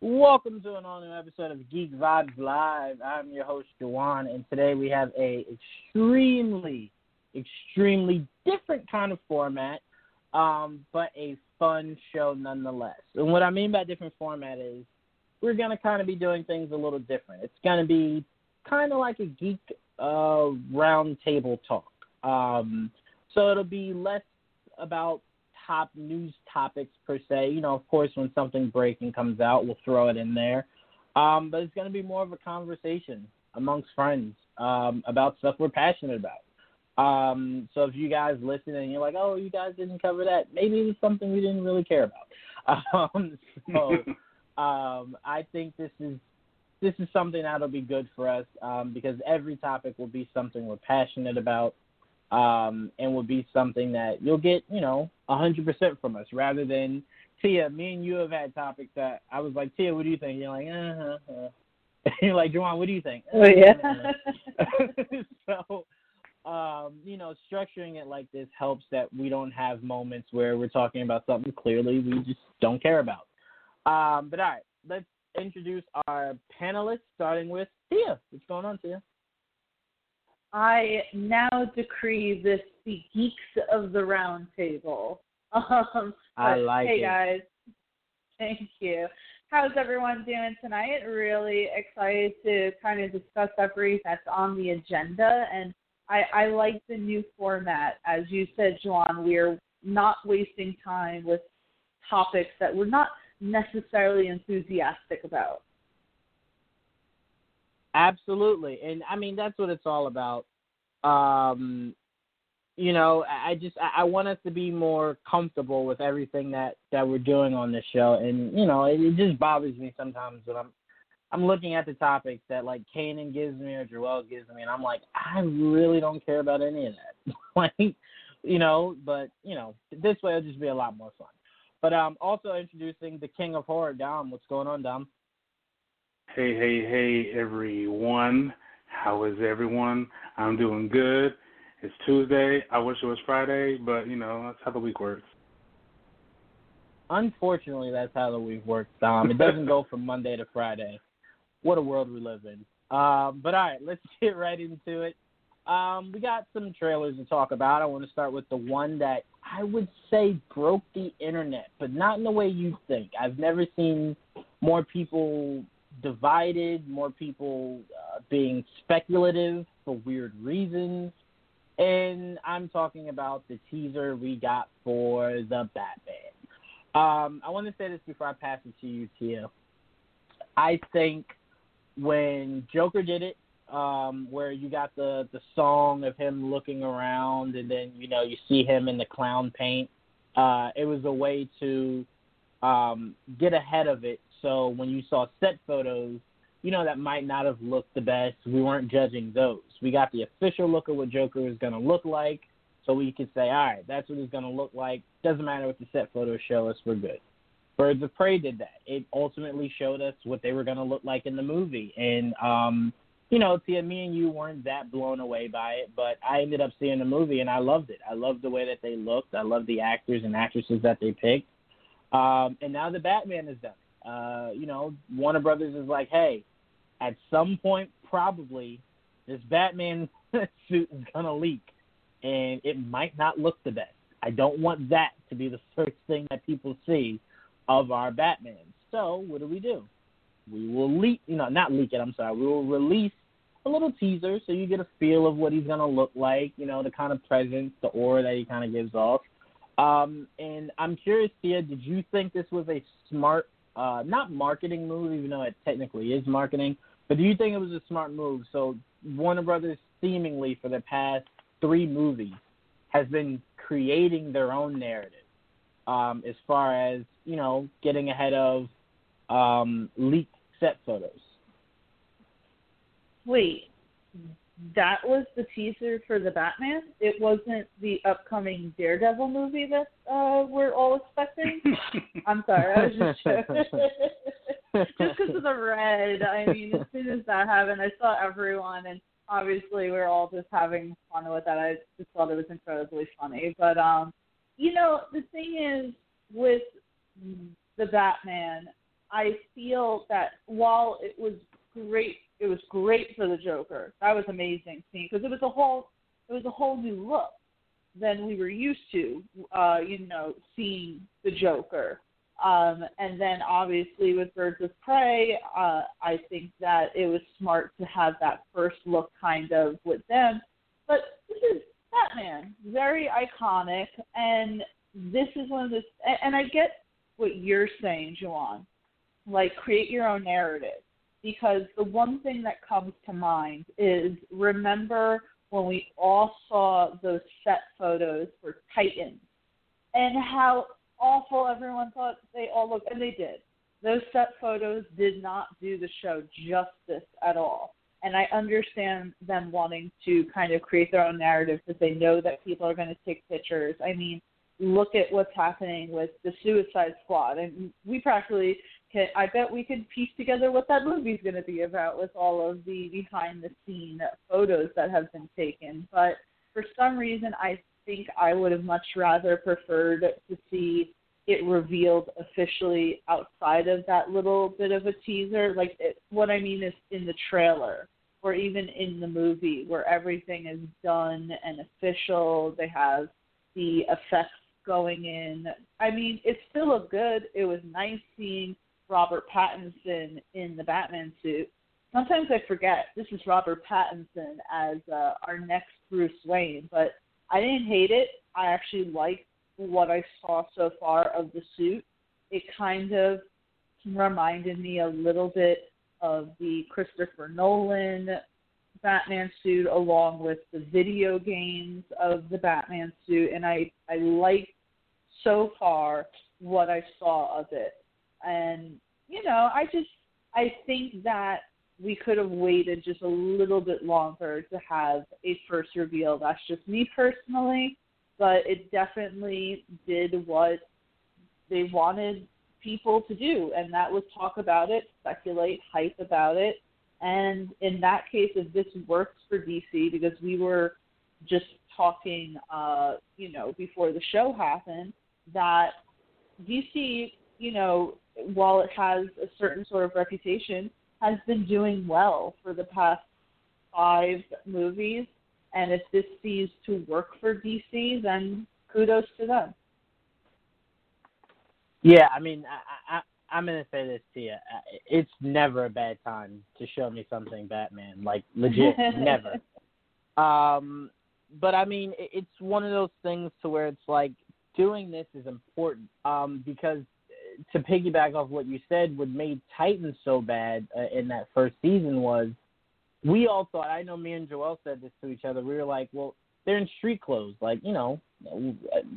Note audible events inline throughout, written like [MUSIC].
Welcome to an all-new episode of Geek Vibes Live. I'm your host, Juwan, and today we have a extremely, extremely different kind of format, um, but a fun show nonetheless. And what I mean by different format is we're going to kind of be doing things a little different. It's going to be kind of like a geek uh, round table talk. Um, so it'll be less about top news topics per se. You know, of course, when something breaking comes out, we'll throw it in there. Um, but it's going to be more of a conversation amongst friends um, about stuff we're passionate about. Um, so if you guys listen and you're like, oh, you guys didn't cover that, maybe it was something we didn't really care about. [LAUGHS] Um, so [LAUGHS] um, I think this is this is something that'll be good for us um, because every topic will be something we're passionate about um, and will be something that you'll get, you know, a 100% from us rather than Tia. Me and you have had topics that I was like, Tia, what do you think? You're like, uh huh. Uh. you're [LAUGHS] like, Juwan, what do you think? Oh yeah. [LAUGHS] so, um, you know, structuring it like this helps that we don't have moments where we're talking about something clearly we just don't care about. Um, but all right, let's introduce our panelists, starting with Tia. What's going on, Tia? I now decree this the geeks of the round table. [LAUGHS] Um, I like hey it. guys, thank you. How's everyone doing tonight? Really excited to kind of discuss everything that's on the agenda, and I, I like the new format. As you said, Juwan, we're not wasting time with topics that we're not necessarily enthusiastic about. Absolutely, and I mean that's what it's all about. Um, you know, I just I I want us to be more comfortable with everything that that we're doing on this show, and you know, it, it just bothers me sometimes when I'm I'm looking at the topics that like Kanan gives me or Joel gives me, and I'm like, I really don't care about any of that. [LAUGHS] like, you know, but you know, this way it'll just be a lot more fun. But um, also introducing the King of Horror, Dom. What's going on, Dom? Hey, hey, hey, everyone. How is everyone? I'm doing good. It's Tuesday. I wish it was Friday, but you know that's how the week works. Unfortunately, that's how the week works, Dom. It doesn't go from Monday to Friday. What a world we live in. Um, but all right, let's [LAUGHS] get right into it. Um, we got some trailers to talk about. I want to start with the one that I would say broke the internet, but not in the way you think. I've never seen more people divided, more people uh, being speculative for weird reasons. And I'm talking about the teaser we got for the Batman. Um, I want to say this before I pass it to you, Tia. I think when Joker did it, um, where you got the the song of him looking around, and then you know you see him in the clown paint. Uh, it was a way to um, get ahead of it. So when you saw set photos, you know that might not have looked the best. We weren't judging those. We got the official look of what Joker is going to look like, so we could say, all right, that's what he's going to look like. Doesn't matter what the set photos show us, we're good. Birds of Prey did that. It ultimately showed us what they were going to look like in the movie, and um, you know, Tia, me and you weren't that blown away by it, but I ended up seeing the movie and I loved it. I loved the way that they looked. I loved the actors and actresses that they picked. Um, and now the Batman is done. Uh, you know, Warner Brothers is like, hey, at some point, probably this Batman [LAUGHS] suit is gonna leak, and it might not look the best. I don't want that to be the first thing that people see of our Batman. So what do we do? We will leak, you know, not leak it. I'm sorry. We will release a little teaser so you get a feel of what he's gonna look like. You know, the kind of presence, the aura that he kind of gives off. Um, and I'm curious, Tia, did you think this was a smart, uh, not marketing move, even though it technically is marketing, but do you think it was a smart move? So Warner Brothers seemingly for the past three movies has been creating their own narrative um, as far as you know getting ahead of um, leaked set photos. Wait, that was the teaser for the Batman. It wasn't the upcoming Daredevil movie that uh, we're all expecting. [LAUGHS] I'm sorry, I was just [LAUGHS] just because of the red. I mean, as soon as that happened, I saw everyone, and obviously we're all just having fun with that. I just thought it was incredibly funny. But um, you know, the thing is with the Batman, I feel that while it was great it was great for the Joker. That was amazing scene because it was a whole it was a whole new look than we were used to. Uh, you know, seeing the Joker. Um, and then obviously with Birds of Prey, uh, I think that it was smart to have that first look kind of with them. But this is Batman, very iconic, and this is one of the. And I get what you're saying, Juwan. Like create your own narrative because the one thing that comes to mind is remember when we all saw those set photos for Titans and how awful everyone thought they all looked, and they did. Those set photos did not do the show justice at all. And I understand them wanting to kind of create their own narrative because they know that people are going to take pictures. I mean, look at what's happening with the Suicide Squad, and we practically can, I bet we could piece together what that movie's going to be about with all of the behind the scene photos that have been taken. But for some reason, I think I would have much rather preferred to see it revealed officially outside of that little bit of a teaser. Like it, what I mean is in the trailer or even in the movie where everything is done and official. They have the effects going in. I mean, it still looked good. It was nice seeing Robert Pattinson in the Batman suit. Sometimes I forget this is Robert Pattinson as uh, our next Bruce Wayne, but I didn't hate it. I actually liked what I saw so far of the suit. It kind of reminded me a little bit of the Christopher Nolan Batman suit along with the video games of the Batman suit and I I like so far what I saw of it and you know, I just I think that we could have waited just a little bit longer to have a first reveal. That's just me personally, but it definitely did what they wanted people to do, and that was talk about it, speculate, hype about it. And in that case, if this works for DC, because we were just talking, uh, you know, before the show happened, that DC, you know, while it has a certain sort of reputation, has been doing well for the past five movies. And if this seems to work for DC, then kudos to them. Yeah, I mean, I, I, I'm gonna say this to you: it's never a bad time to show me something Batman. Like legit, [LAUGHS] never. Um, but I mean, it's one of those things to where it's like doing this is important um, because to piggyback off what you said, what made Titans so bad uh, in that first season was we all thought. I know me and Joel said this to each other. We were like, well, they're in street clothes. Like, you know,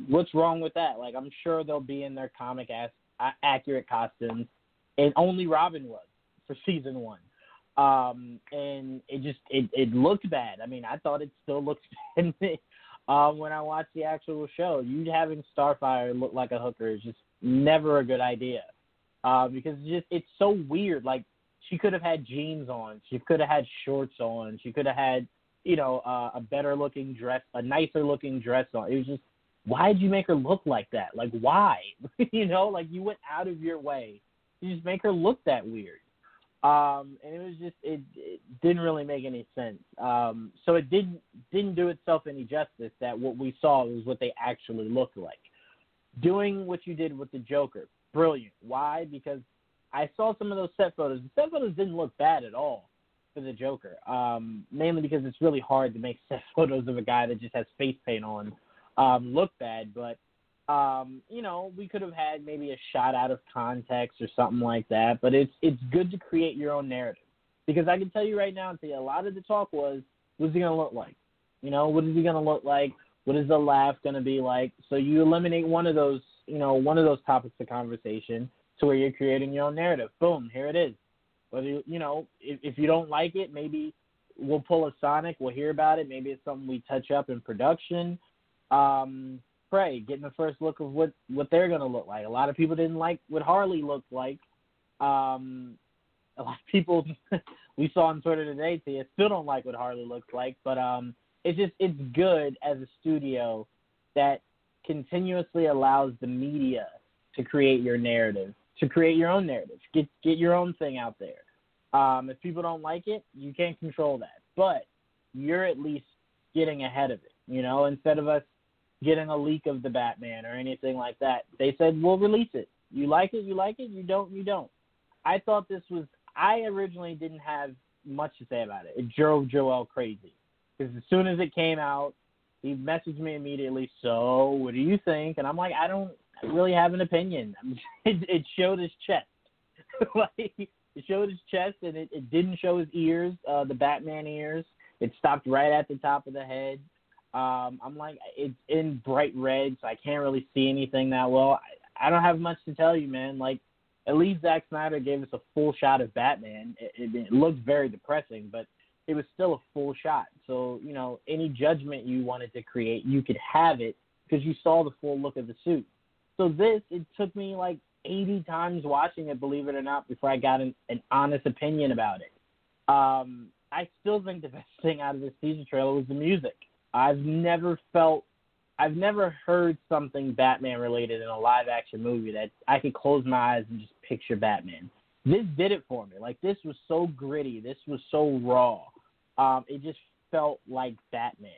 what's wrong with that? Like, I'm sure they'll be in their comic ass accurate costumes, and only Robin was for season one. Um, and it just it it looked bad. I mean, I thought it still looked [LAUGHS] bad um, when I watched the actual show. You having Starfire look like a hooker is just never a good idea uh, because it's just it's so weird. Like she could have had jeans on, she could have had shorts on, she could have had you know uh, a better looking dress, a nicer looking dress on. It was just why did you make her look like that? Like why? [LAUGHS] you know, like you went out of your way to just make her look that weird. Um, and it was just it, it didn't really make any sense. Um, so it didn't didn't do itself any justice that what we saw was what they actually looked like doing what you did with the Joker, brilliant. Why? Because I saw some of those set photos. The set photos didn't look bad at all for the Joker. Um, mainly because it's really hard to make [LAUGHS] set photos of a guy that just has face paint on um, look bad. But um, you know, we could have had maybe a shot out of context or something like that. But it's it's good to create your own narrative because I can tell you right now, a lot of the talk was, what's he gonna look like? You know, what is he gonna look like? What is the laugh gonna be like? So you eliminate one of those, you know, one of those topics of conversation to where you're creating your own narrative. Boom, here it is. Whether you, you know, if, if you don't like it, maybe we'll pull a Sonic. We'll hear about it. Maybe it's something we touch up in production. Um, Prey, getting the first look of what what they're gonna look like. A lot of people didn't like what Harley looked like. Um, a lot of people [LAUGHS] we saw on Twitter today, Tia, still don't like what Harley looks like. But um, it's just it's good as a studio that continuously allows the media to create your narrative, to create your own narrative, get get your own thing out there. Um, if people don't like it, you can't control that, but you're at least getting ahead of it. You know, instead of us getting a leak of the Batman or anything like that, they said we'll release it. You like it, you like it. You don't, you don't. I thought this was. I originally didn't have much to say about it. It drove Joel crazy because as soon as it came out, he messaged me immediately. So, what do you think? And I'm like, I don't really have an opinion. [LAUGHS] It, it showed his chest. [LAUGHS] like it showed his chest, and it, it didn't show his ears, uh, the Batman ears. It stopped right at the top of the head. Um, I'm like, it's in bright red, so I can't really see anything that well. I, I don't have much to tell you, man. Like, at least Zack Snyder gave us a full shot of Batman. It, it, it looked very depressing, but it was still a full shot. So, you know, any judgment you wanted to create, you could have it because you saw the full look of the suit. So this, it took me like 80 times watching it, believe it or not, before I got an, an honest opinion about it. Um, I still think the [LAUGHS] best thing out of this teaser trailer was the music. I've never felt, I've never heard something Batman related in a live action movie that I could close my eyes and just picture Batman. This did it for me. Like this was so gritty. This was so raw. Um, it just felt like Batman.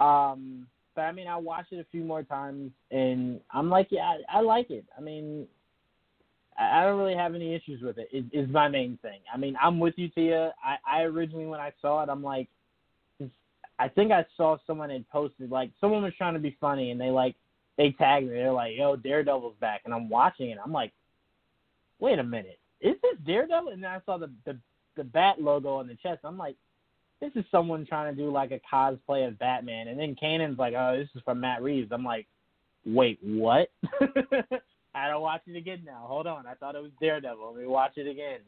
Um, but I mean, I watched it a few more times, and I'm like, yeah, I, I like it. I mean, I, I don't really have any issues with it. Is my main thing. I mean, I'm with you, Tia. I, I originally when I saw it, I'm like, I think I saw someone had posted like someone was trying to be funny, and they like they tagged me. They're like, "Yo, Daredevil's back," and I'm watching it. I'm like, wait a minute, is this Daredevil? And then I saw the the, the bat logo on the chest. I'm like, this is someone trying to do like a cosplay of Batman. And then Kanan's like, oh, this is from Matt Reeves. I'm like, wait, what? [LAUGHS] I don't watch it again now. Hold on, I thought it was Daredevil. Let me watch it again.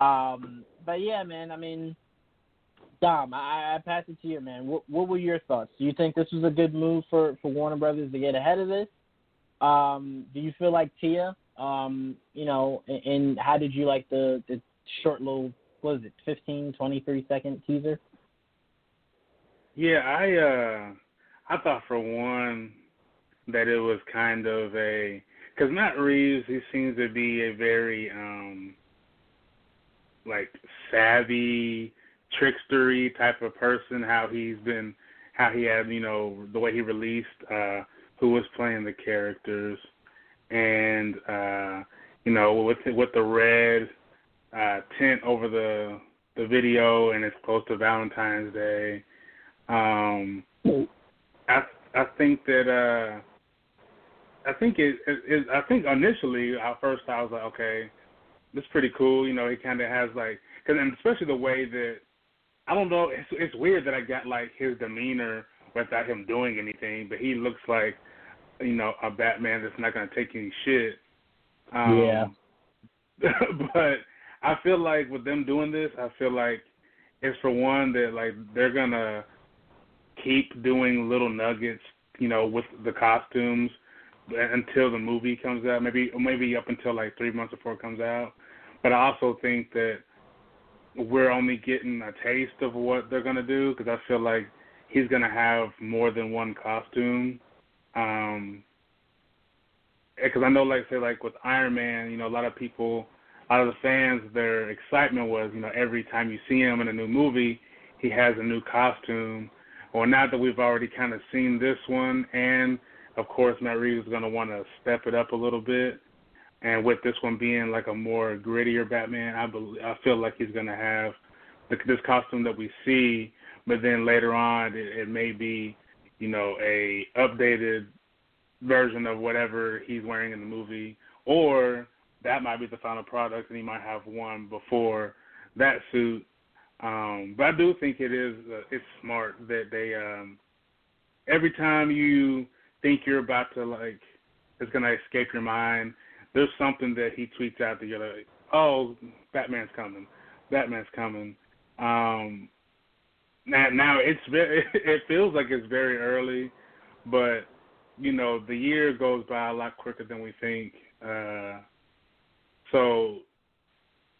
Um, but yeah, man. I mean, Dom, I, I pass it to you, man. What, what were your thoughts? Do you think this was a good move for for Warner Brothers to get ahead of this? Um, do you feel like Tia? Um, you know, and, and how did you like the the short little was it, 15, 23 second teaser? Yeah, I uh I thought for one that it was kind of a because Matt Reeves he seems to be a very um like savvy trickstery type of person how he's been how he had you know the way he released uh who was playing the characters and uh you know with with the red uh tint over the the video and it's close to Valentine's Day um I I think that uh I think it, it, it I think initially at first I was like okay this is pretty cool you know he kind of has like cause, and especially the way that I don't know. It's it's weird that I got like his demeanor without him doing anything, but he looks like you know a Batman that's not gonna take any shit. Um, yeah. [LAUGHS] but I feel like with them doing this, I feel like it's for one that like they're gonna keep doing little nuggets, you know, with the costumes until the movie comes out. Maybe maybe up until like three months before it comes out. But I also think that we're only getting a taste of what they're gonna do because I feel like he's gonna have more than one costume. Um, because I know, like say, like with Iron Man, you know, a lot of people, lot of the fans, their excitement was, you know, every time you see him in a new movie, he has a new costume. Well, now that we've already kind of seen this one, and of course, Matt Reeves is going to want to step it up a little bit. And with this one being like a more grittier Batman, I believe, I feel like he's going to have the, this costume that we see, but then later on it, it may be, you know, a updated version of whatever he's wearing in the movie, or that might be the final product, and he might have one before that suit. Um, but I do think it is uh, it's smart that they um, every time you think you're about to like it's gonna escape your mind, there's something that he tweets out that you're like, oh, Batman's coming, Batman's coming. Um, now, now it's very, [LAUGHS] it feels like it's very early, but you know the year goes by a lot quicker than we think. Uh, so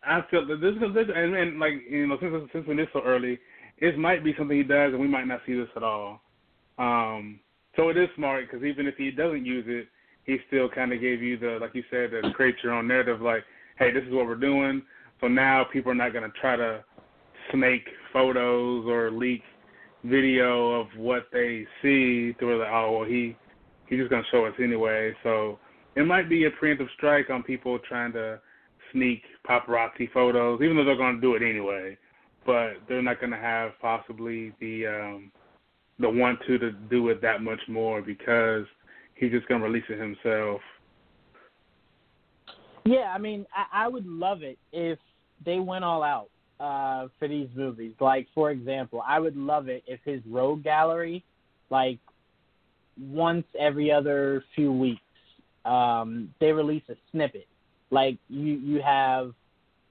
I feel that this is and, and like you know since since when it's so early, it might be something he does and we might not see this at all. Um, so it is smart because even if he doesn't use it, he still kind of gave you the like you said to create your own narrative. Like, hey, this is what we're doing. So now people are not going to try to snake photos or leak video of what they see through the oh well he he's just gonna show us anyway. So it might be a preemptive strike on people trying to sneak paparazzi photos, even though they're gonna do it anyway. But they're not gonna have possibly the um the want to to do it that much more because he's just gonna release it himself. Yeah, I mean, I, I would love it if they went all out uh, for these movies. Like, for example, I would love it if his rogues gallery, like once every other few weeks, um, they release a snippet. Like you, you have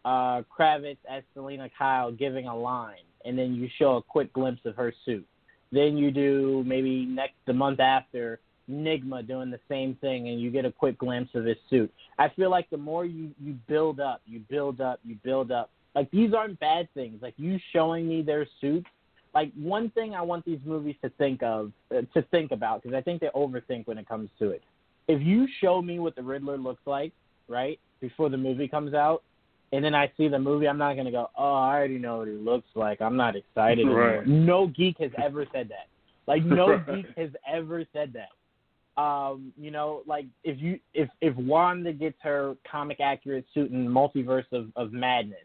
uh, Kravitz as Selina Kyle giving a line, and then you show a quick glimpse of her suit. Then you do maybe next the month after Nygma doing the same thing, and you get a quick glimpse of his suit. I feel like the more you you build up, you build up, you build up, like these aren't bad things. Like you showing me their suits. Like one thing I want these movies to think of, uh, to think about, because I think they overthink when it comes to it. If you show me what the Riddler looks like, right before the movie comes out, and then I see the movie, I'm not gonna go, oh, I already know what he looks like. I'm not excited right. anymore. No geek has ever said that. Like [LAUGHS] no geek has ever said that. Um, you know, like if you if if Wanda gets her comic accurate suit in Multiverse of, of Madness,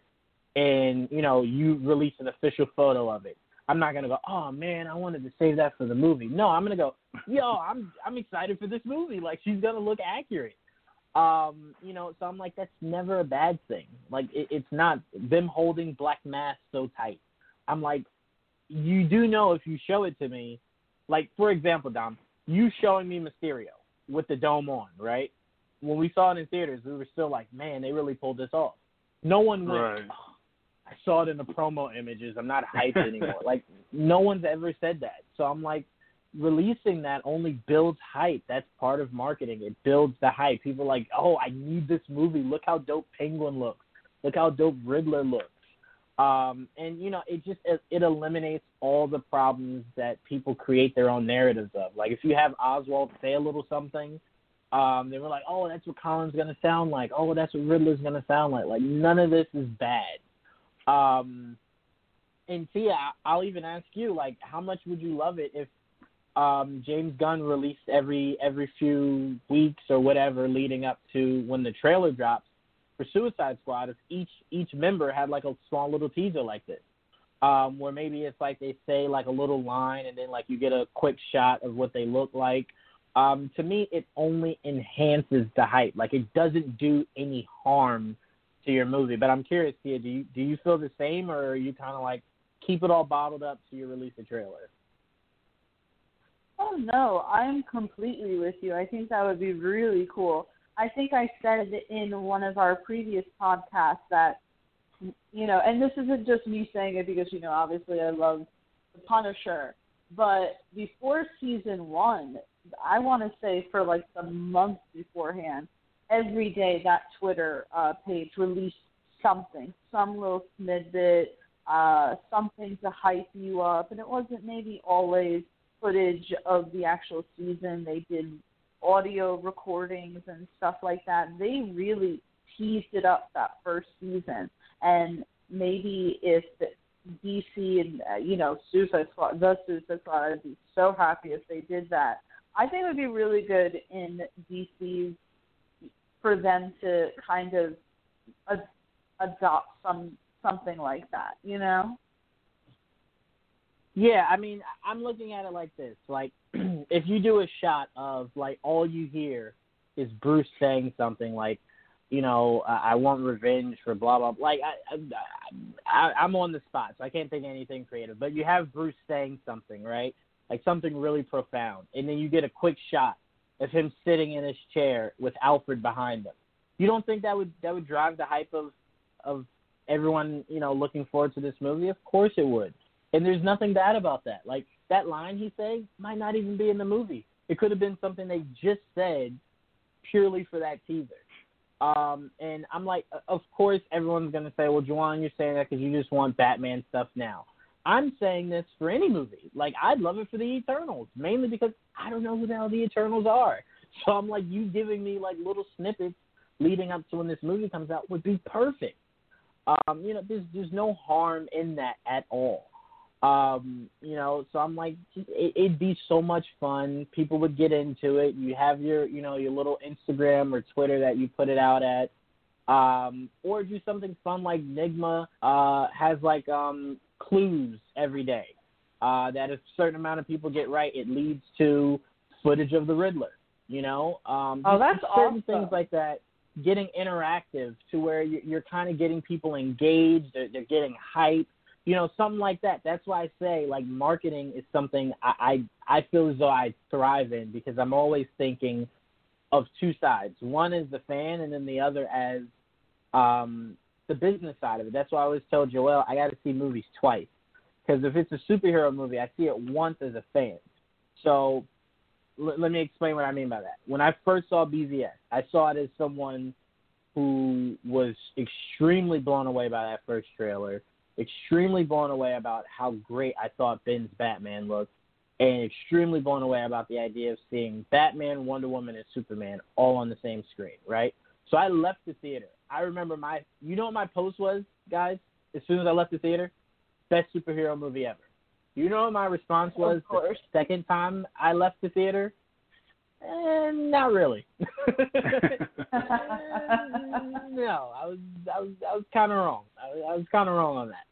and you know you release an official photo of it. I'm not gonna go, oh man, I wanted to save that for the movie. No, I'm gonna go, yo, [LAUGHS] I'm I'm excited for this movie. Like she's gonna look accurate. Um, you know, so I'm like, that's never a bad thing. Like it, it's not them holding Black Mask so tight. I'm like, you do know if you show it to me, like for example, Dom, you showing me Mysterio with the dome on, right? When we saw it in theaters, we were still like, man, they really pulled this off. No one went, Right. oh, I saw it in the promo images. I'm not hyped [LAUGHS] anymore. like no one's ever said that. So I'm like, releasing that only builds hype. That's part of marketing. It builds the hype. People are like, oh, I need this movie. Look how dope Penguin looks. Look how dope Riddler looks. Um, and you know, it just it, it eliminates all the problems that people create their own narratives of. Like if you have Oswald say a little something, um, they were like, oh, that's what Colin's gonna sound like. Oh, that's what Riddler's gonna sound like. Like none of this is bad. Um, and Tia, I'll even ask you, like, how much would you love it if um, James Gunn released every every few weeks or whatever leading up to when the trailer drops for Suicide Squad? If each each member had like a small little teaser like this, um, where maybe it's like they say like a little line and then like you get a quick shot of what they look like. Um, to me, it only enhances the hype. Like it doesn't do any harm to your movie. But I'm curious, Tia, do you do you feel the same, or are you kind of like keep it all bottled up till you release the trailer? Oh no, I'm completely with you. I think that would be really cool. I think I said in one of our previous podcasts that you know, and this isn't just me saying it because you know, obviously I love the Punisher, but before season 1, I want to say for like the month beforehand, every day that Twitter uh page released something, some little snippet, uh something to hype you up, and it wasn't maybe always footage of the actual season. They did audio recordings and stuff like that. They really teased it up that first season. And maybe if DC and uh, you know Suicide Squad, the Suicide Squad, I'd be so happy if they did that. I think it would be really good in DC for them to kind of ad- adopt some something like that. You know. Yeah, I mean, I'm looking at it like this: like, [CLEARS THROAT] if you do a shot of like all you hear is Bruce saying something like, you know, I, I want revenge for blah blah. blah. Like I, I, I, I'm on the spot, so I can't think of anything creative. But you have Bruce saying something, right? Like something really profound, and then you get a quick shot of him sitting in his chair with Alfred behind him. You don't think that would that would drive the hype of of everyone, you know, looking forward to this movie? Of course it would. And there's nothing bad about that. Like that line he said might not even be in the movie. It could have been something they just said purely for that teaser. Um, and I'm like, of course, everyone's to say, well, Juwan, you're saying that because you just want Batman stuff now. I'm saying this for any movie. Like, I'd love it for the Eternals, mainly because I don't know who the hell the Eternals are. [LAUGHS] So I'm like, you giving me like little snippets leading up to when this movie comes out would be perfect. Um, you know, there's there's no harm in that at all. Um, you know, so I'm like, it, it'd be so much fun. People would get into it. You have your, you know, your little Instagram or Twitter that you put it out at, um, or do something fun like Nygma uh, has like um, clues every day. Uh, that if a certain amount of people get right, it leads to footage of the Riddler. You know, um, oh, that's certain awesome. things like that getting interactive to where you're kind of getting people engaged. They're, they're getting hype you know, something like that. That's why I say like marketing is something I, I I feel as though I thrive in because I'm always thinking of two sides. One is the fan, and then the other as um, the business side of it. That's why I always tell Joel I got to see movies twice because if it's a superhero movie, I see it once as a fan. So l- let me explain what I mean by that. When I first saw BVS, I saw it as someone who was extremely blown away by that first trailer extremely blown away about how great I thought Ben's Batman looked, and extremely blown away about the idea of seeing Batman, Wonder Woman, and Superman all on the same screen, right? So I left the theater. I remember my, you know what my post was, guys? As soon as I left the theater, best superhero movie ever. You know what my response was the second time I left the theater? Eh, not really. [LAUGHS] no, I was I was I was kind of wrong. I, I was kind of wrong on that.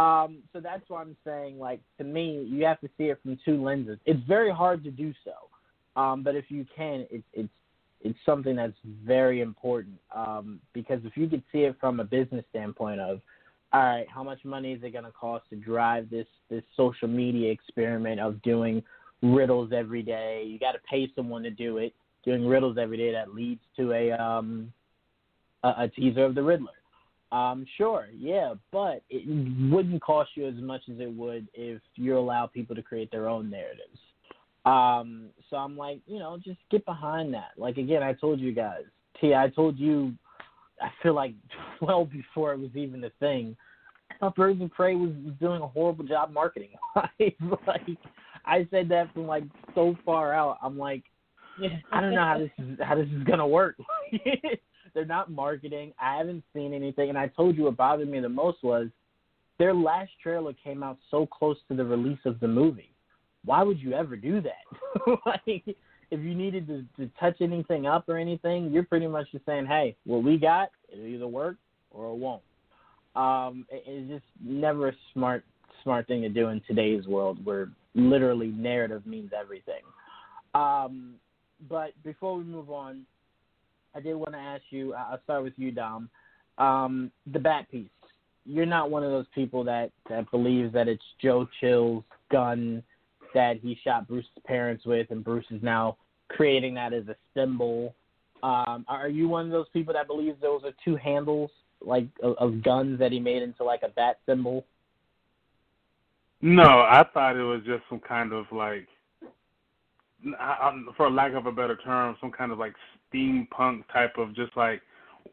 Um, so that's why I'm saying, like to me, you have to see it from two lenses. It's very hard to do so, um, but if you can, it's it's it's something that's very important um, because if you could see it from a business standpoint of, all right, how much money is it going to cost to drive this this social media experiment of doing riddles every day? You got to pay someone to do it. Doing riddles every day that leads to a um, a, a teaser of the Riddler. Um, sure, yeah, but it wouldn't cost you as much as it would if you allow people to create their own narratives. Um, so I'm like, you know, just get behind that. Like again, I told you guys, T, I told you, I feel like [LAUGHS] well before it was even a thing. Birds of Prey was, was doing a horrible job marketing. [LAUGHS] like I said that from like so far out. I'm like, I don't know how this is how this is gonna work. [LAUGHS] They're not marketing. I haven't seen anything. And I told you what bothered me the most was their last trailer came out so close to the release of the movie. Why would you ever do that? [LAUGHS] like, if you needed to, to touch anything up or anything, you're pretty much just saying, hey, what we got, it'll either work or it won't. Um, it, it's just never a smart smart thing to do in today's world where literally narrative means everything. Um, but before we move on, I did want to ask you. I'll start with you, Dom. Um, the bat piece. You're not one of those people that that believes that it's Joe Chill's gun that he shot Bruce's parents with, and Bruce is now creating that as a symbol. Um, are you one of those people that believes those are two handles, like of, of guns that he made into like a bat symbol? No, I thought it was just some kind of like, for lack of a better term, some kind of like steampunk type of just like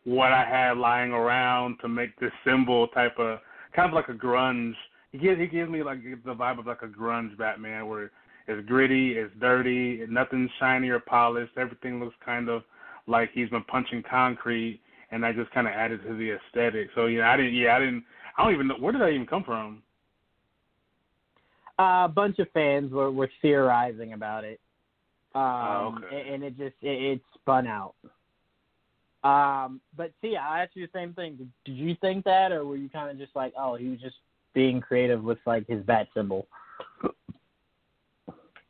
what I had lying around to make this symbol type of kind of like a grunge. He gives he gives me like the vibe of like a grunge Batman where it's gritty, it's dirty, nothing's shiny or polished. Everything looks kind of like he's been punching concrete, and I just kind of added to the aesthetic. So yeah, I didn't. Yeah, I didn't. I don't even know where did that even come from. Uh, a bunch of fans were were theorizing about it. Um, oh, okay. and it just it, it spun out. Um, but see, I asked you the same thing. Did you think that, or were you kind of just like, oh, he was just being creative with like his bat symbol?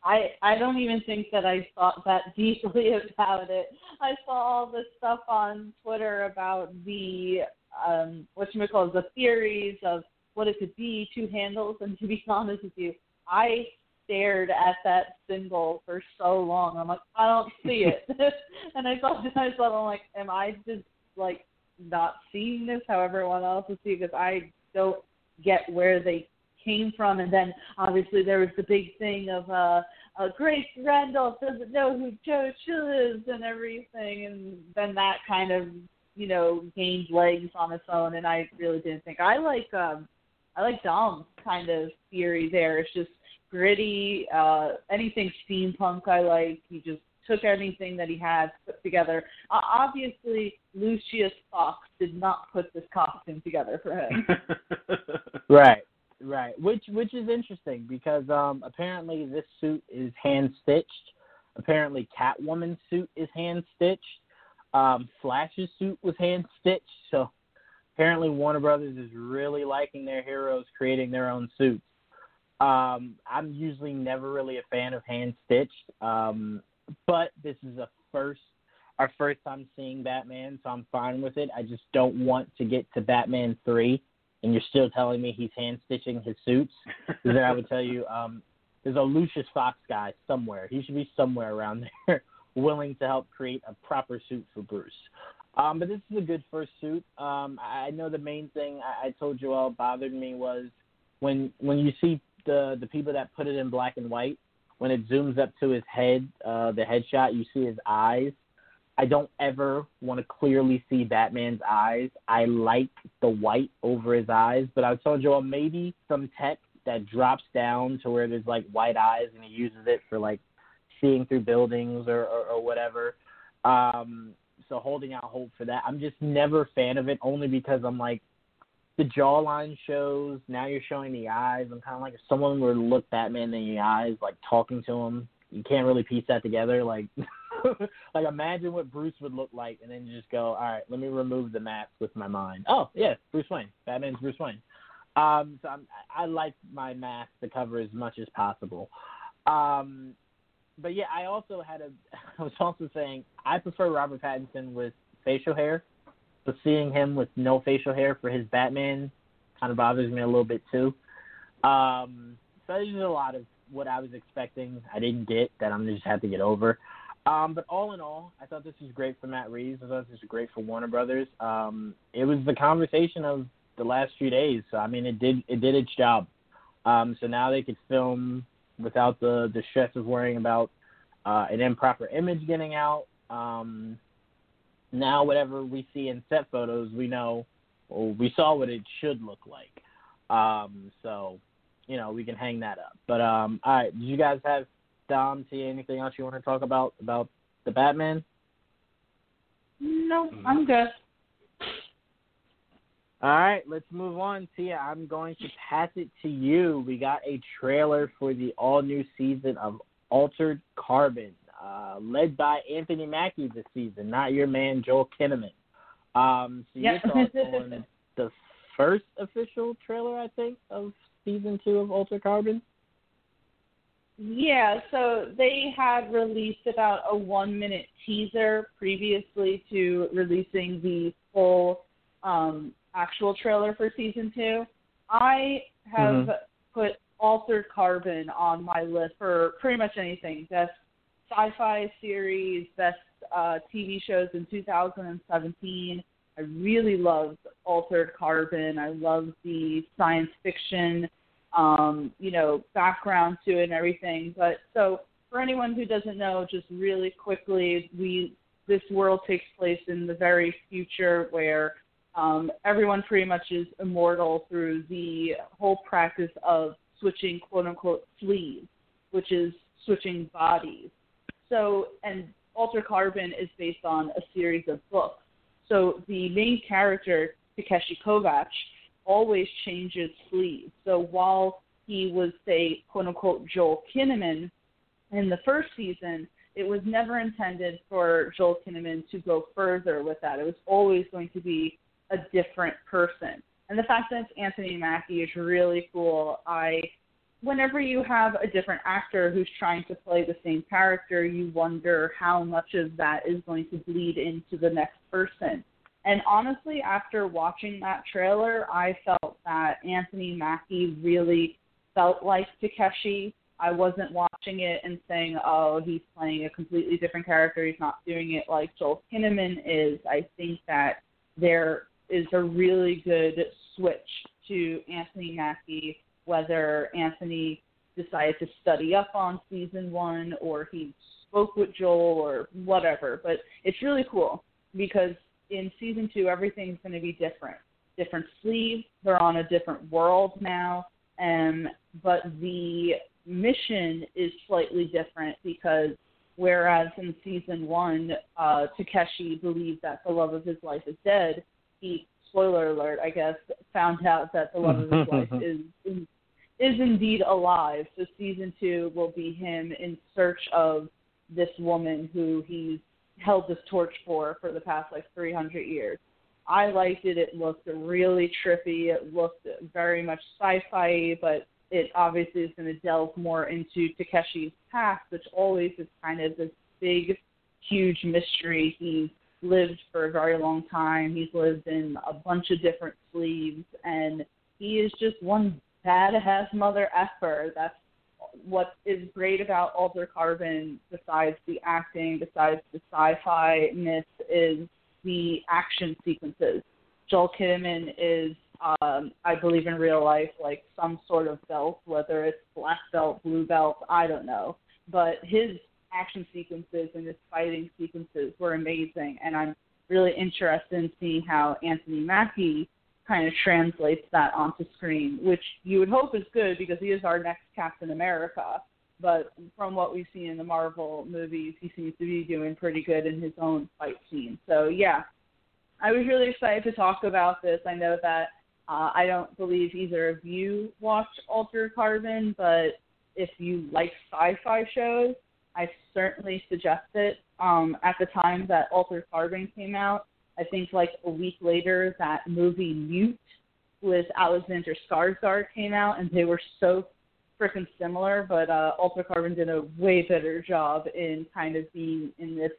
I I don't even think that I thought that [LAUGHS] deeply about it. I saw all this stuff on Twitter about the um what you might call the theories of what it could be, two handles, and to be [LAUGHS] honest with you, I stared at that symbol for so long. I'm like, I don't see [LAUGHS] it. and I thought to myself, I'm like, am I just like not seeing this how everyone else is seeing? Because I don't get where they came from. And then obviously there was the big thing of uh, uh Grace Randolph doesn't know who Joe Chill is and everything, and then that kind of you know gained legs on its own. And I really didn't think I like um I like Dom's kind of theory there. It's just gritty. Uh, anything steampunk I like. He just took anything that he had put together. Uh, obviously, Lucius Fox did not put this costume together for him. [LAUGHS] right, right. Which which is interesting because um, apparently this suit is hand stitched. Apparently, Catwoman's suit is hand stitched. Um, Flash's suit was hand stitched. So apparently, Warner Brothers is really liking their heroes creating their own suits. Um, I'm usually never really a fan of hand stitched, um, but this is a first, our first time seeing Batman, so I'm fine with it. I just don't want to get to Batman three, and you're still telling me he's hand stitching his suits. [LAUGHS] Because I would tell you, um, there's a Lucius Fox guy somewhere. He should be somewhere around there, [LAUGHS] willing to help create a proper suit for Bruce. Um, but this is a good first suit. Um, I know the main thing I, I told you all bothered me was when when you see the the people that put it in black and white, when it zooms up to his head, uh, the headshot, you see his eyes. I don't ever want to clearly see Batman's eyes. I like the white over his eyes, but I told Joel maybe some tech that drops down to where there's like white eyes and he uses it for like seeing through buildings or, or, or whatever. Um, so holding out hope for that. I'm just never a fan of it only because I'm like the jawline shows. Now you're showing the eyes. I'm kind of like if someone were to look Batman in the eyes, like talking to him, you can't really piece that together. Like, [LAUGHS] like imagine what Bruce would look like, and then you just go, all right, let me remove the mask with my mind. Oh yeah, Bruce Wayne. Batman's Bruce Wayne. Um, so I'm, I like my mask to cover as much as possible. Um, but yeah, I also had a. [LAUGHS] I was also saying I prefer Robert Pattinson with facial hair so seeing him with no facial hair for his Batman kind of bothers me a little bit too. Um, so there's a lot of what I was expecting I didn't get that I'm just had to get over. Um, but all in all, I thought this was great for Matt Reeves. I thought this was great for Warner Brothers. Um, it was the conversation of the last few days. So I mean, it did it did its job. Um, so now they could film without the the stress of worrying about uh, an improper image getting out. Um, now whatever we see in set photos, we know or we saw what it should look like. Um, so, you know, we can hang that up. But um, all right, did you guys have Dom, T, anything else you want to talk about about the Batman? No, I'm good. All right, let's move on. Tia, I'm going to pass it to you. We got a trailer for the all new season of Altered Carbon uh, led by Anthony Mackie this season, not your man Joel Kinnaman. Um, so yep. your thoughts on [LAUGHS] the first official trailer, I think, of season two of Altered Carbon? Yeah, so they had released about a one minute teaser previously to releasing the full um, actual trailer for season two. I have mm-hmm. put Altered Carbon on my list for pretty much anything. Best sci-fi series, best uh, TV shows in 2017. I really loved Altered Carbon. I love the science fiction, um, you know, background to it and everything. But so for anyone who doesn't know, just really quickly, we this world takes place in the very future where um, everyone pretty much is immortal through the whole practice of switching quote unquote sleeves, which is switching bodies. So, and Altered Carbon is based on a series of books. So the main character, Takeshi Kovacs, always changes sleeves. So while he was, say, quote unquote, Joel Kinnaman in the first season, it was never intended for Joel Kinnaman to go further with that. It was always going to be a different person. And the fact that it's Anthony Mackie is really cool. I whenever you have a different actor who's trying to play the same character, you wonder how much of that is going to bleed into the next person. And honestly, after watching that trailer, I felt that Anthony Mackie really felt like Takeshi. I wasn't watching it and saying, oh, he's playing a completely different character. He's not doing it like Joel Kinnaman is. I think that there is a really good switch to Anthony Mackie, whether Anthony decided to study up on season one or he spoke with Joel or whatever. But it's really cool because in season two, everything's going to be different. Different sleeves. They're on a different world now. Um, but the mission is slightly different because whereas in season one, uh, Takeshi believed that the love of his life is dead, he spoiler alert, I guess, found out that the love of his [LAUGHS] life is, is is indeed alive. So season two will be him in search of this woman who he's held this torch for for the past like 300 years. I liked it. It looked really trippy. It looked very much sci-fi, but it obviously is going to delve more into Takeshi's past, which always is kind of this big, huge mystery. He's lived for a very long time. He's lived in a bunch of different sleeves, and he is just one badass mother effer. That's what is great about Altered Carbon, besides the acting, besides the sci-fi ness, is the action sequences. Joel Kinnaman is, um, I believe in real life, like some sort of belt, whether it's black belt, blue belt, I don't know. But his action sequences and his fighting sequences were amazing, and I'm really interested in seeing how Anthony Mackie kind of translates that onto screen, which you would hope is good because he is our next Captain America. But from what we've seen in the Marvel movies, he seems to be doing pretty good in his own fight scene. So yeah, I was really excited to talk about this. I know that uh, I don't believe either of you watched Altered Carbon, but if you like sci-fi shows, I certainly suggest it. Um, at the time that Altered Carbon came out, I think like a week later, that movie Mute with Alexander Skarsgård came out, and they were so freaking similar. But uh, Altered Carbon did a way better job in kind of being in this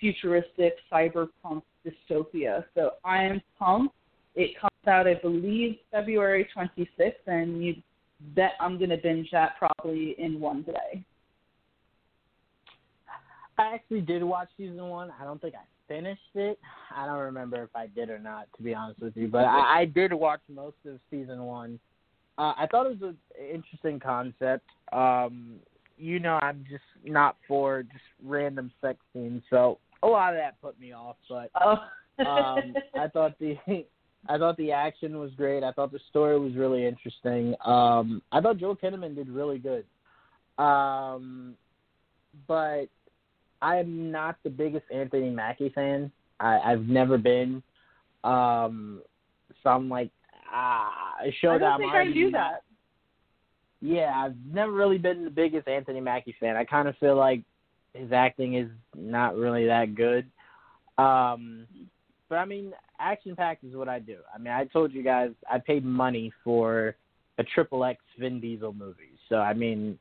futuristic cyberpunk dystopia. So I am pumped. It comes out, I believe, February 26th, and you bet I'm going to binge that probably in one day. I actually did watch season one. I don't think I finished it. I don't remember if I did or not, to be honest with you. But I, I did watch most of season one. Uh, I thought it was an interesting concept. Um, you know, I'm just not for just random sex scenes, so a lot of that put me off. But oh. um, [LAUGHS] I thought the I thought the action was great. I thought the story was really interesting. Um, I thought Joel Kinnaman did really good. Um, but I am not the biggest Anthony Mackie fan. I, I've never been. Um, so I'm like, ah, show I that don't I'm think already I do that. Yeah, I've never really been the biggest Anthony Mackie fan. I kind of feel like his acting is not really that good. Um, but I mean, action packed is what I do. I mean, I told you guys I paid money for a triple X Vin Diesel movie. So I mean,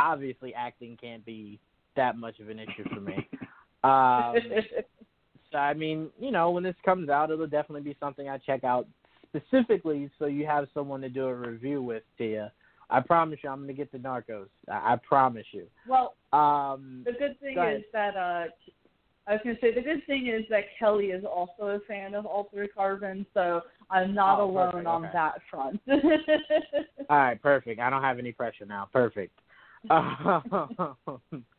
obviously acting can't be that much of an issue for me. um, [LAUGHS] so I mean, you know, when this comes out, it'll definitely be something I check out specifically, so you have someone to do a review with, Tia. I promise you, I'm going to get the Narcos. I, I promise you. well, Um, the good thing is that uh, I was going to say the good thing is that Kelly is also a fan of Altered Carbon, so I'm not Oh, alone perfect, on okay. that front. All right, perfect. I don't have any pressure now. Perfect. [LAUGHS] [LAUGHS]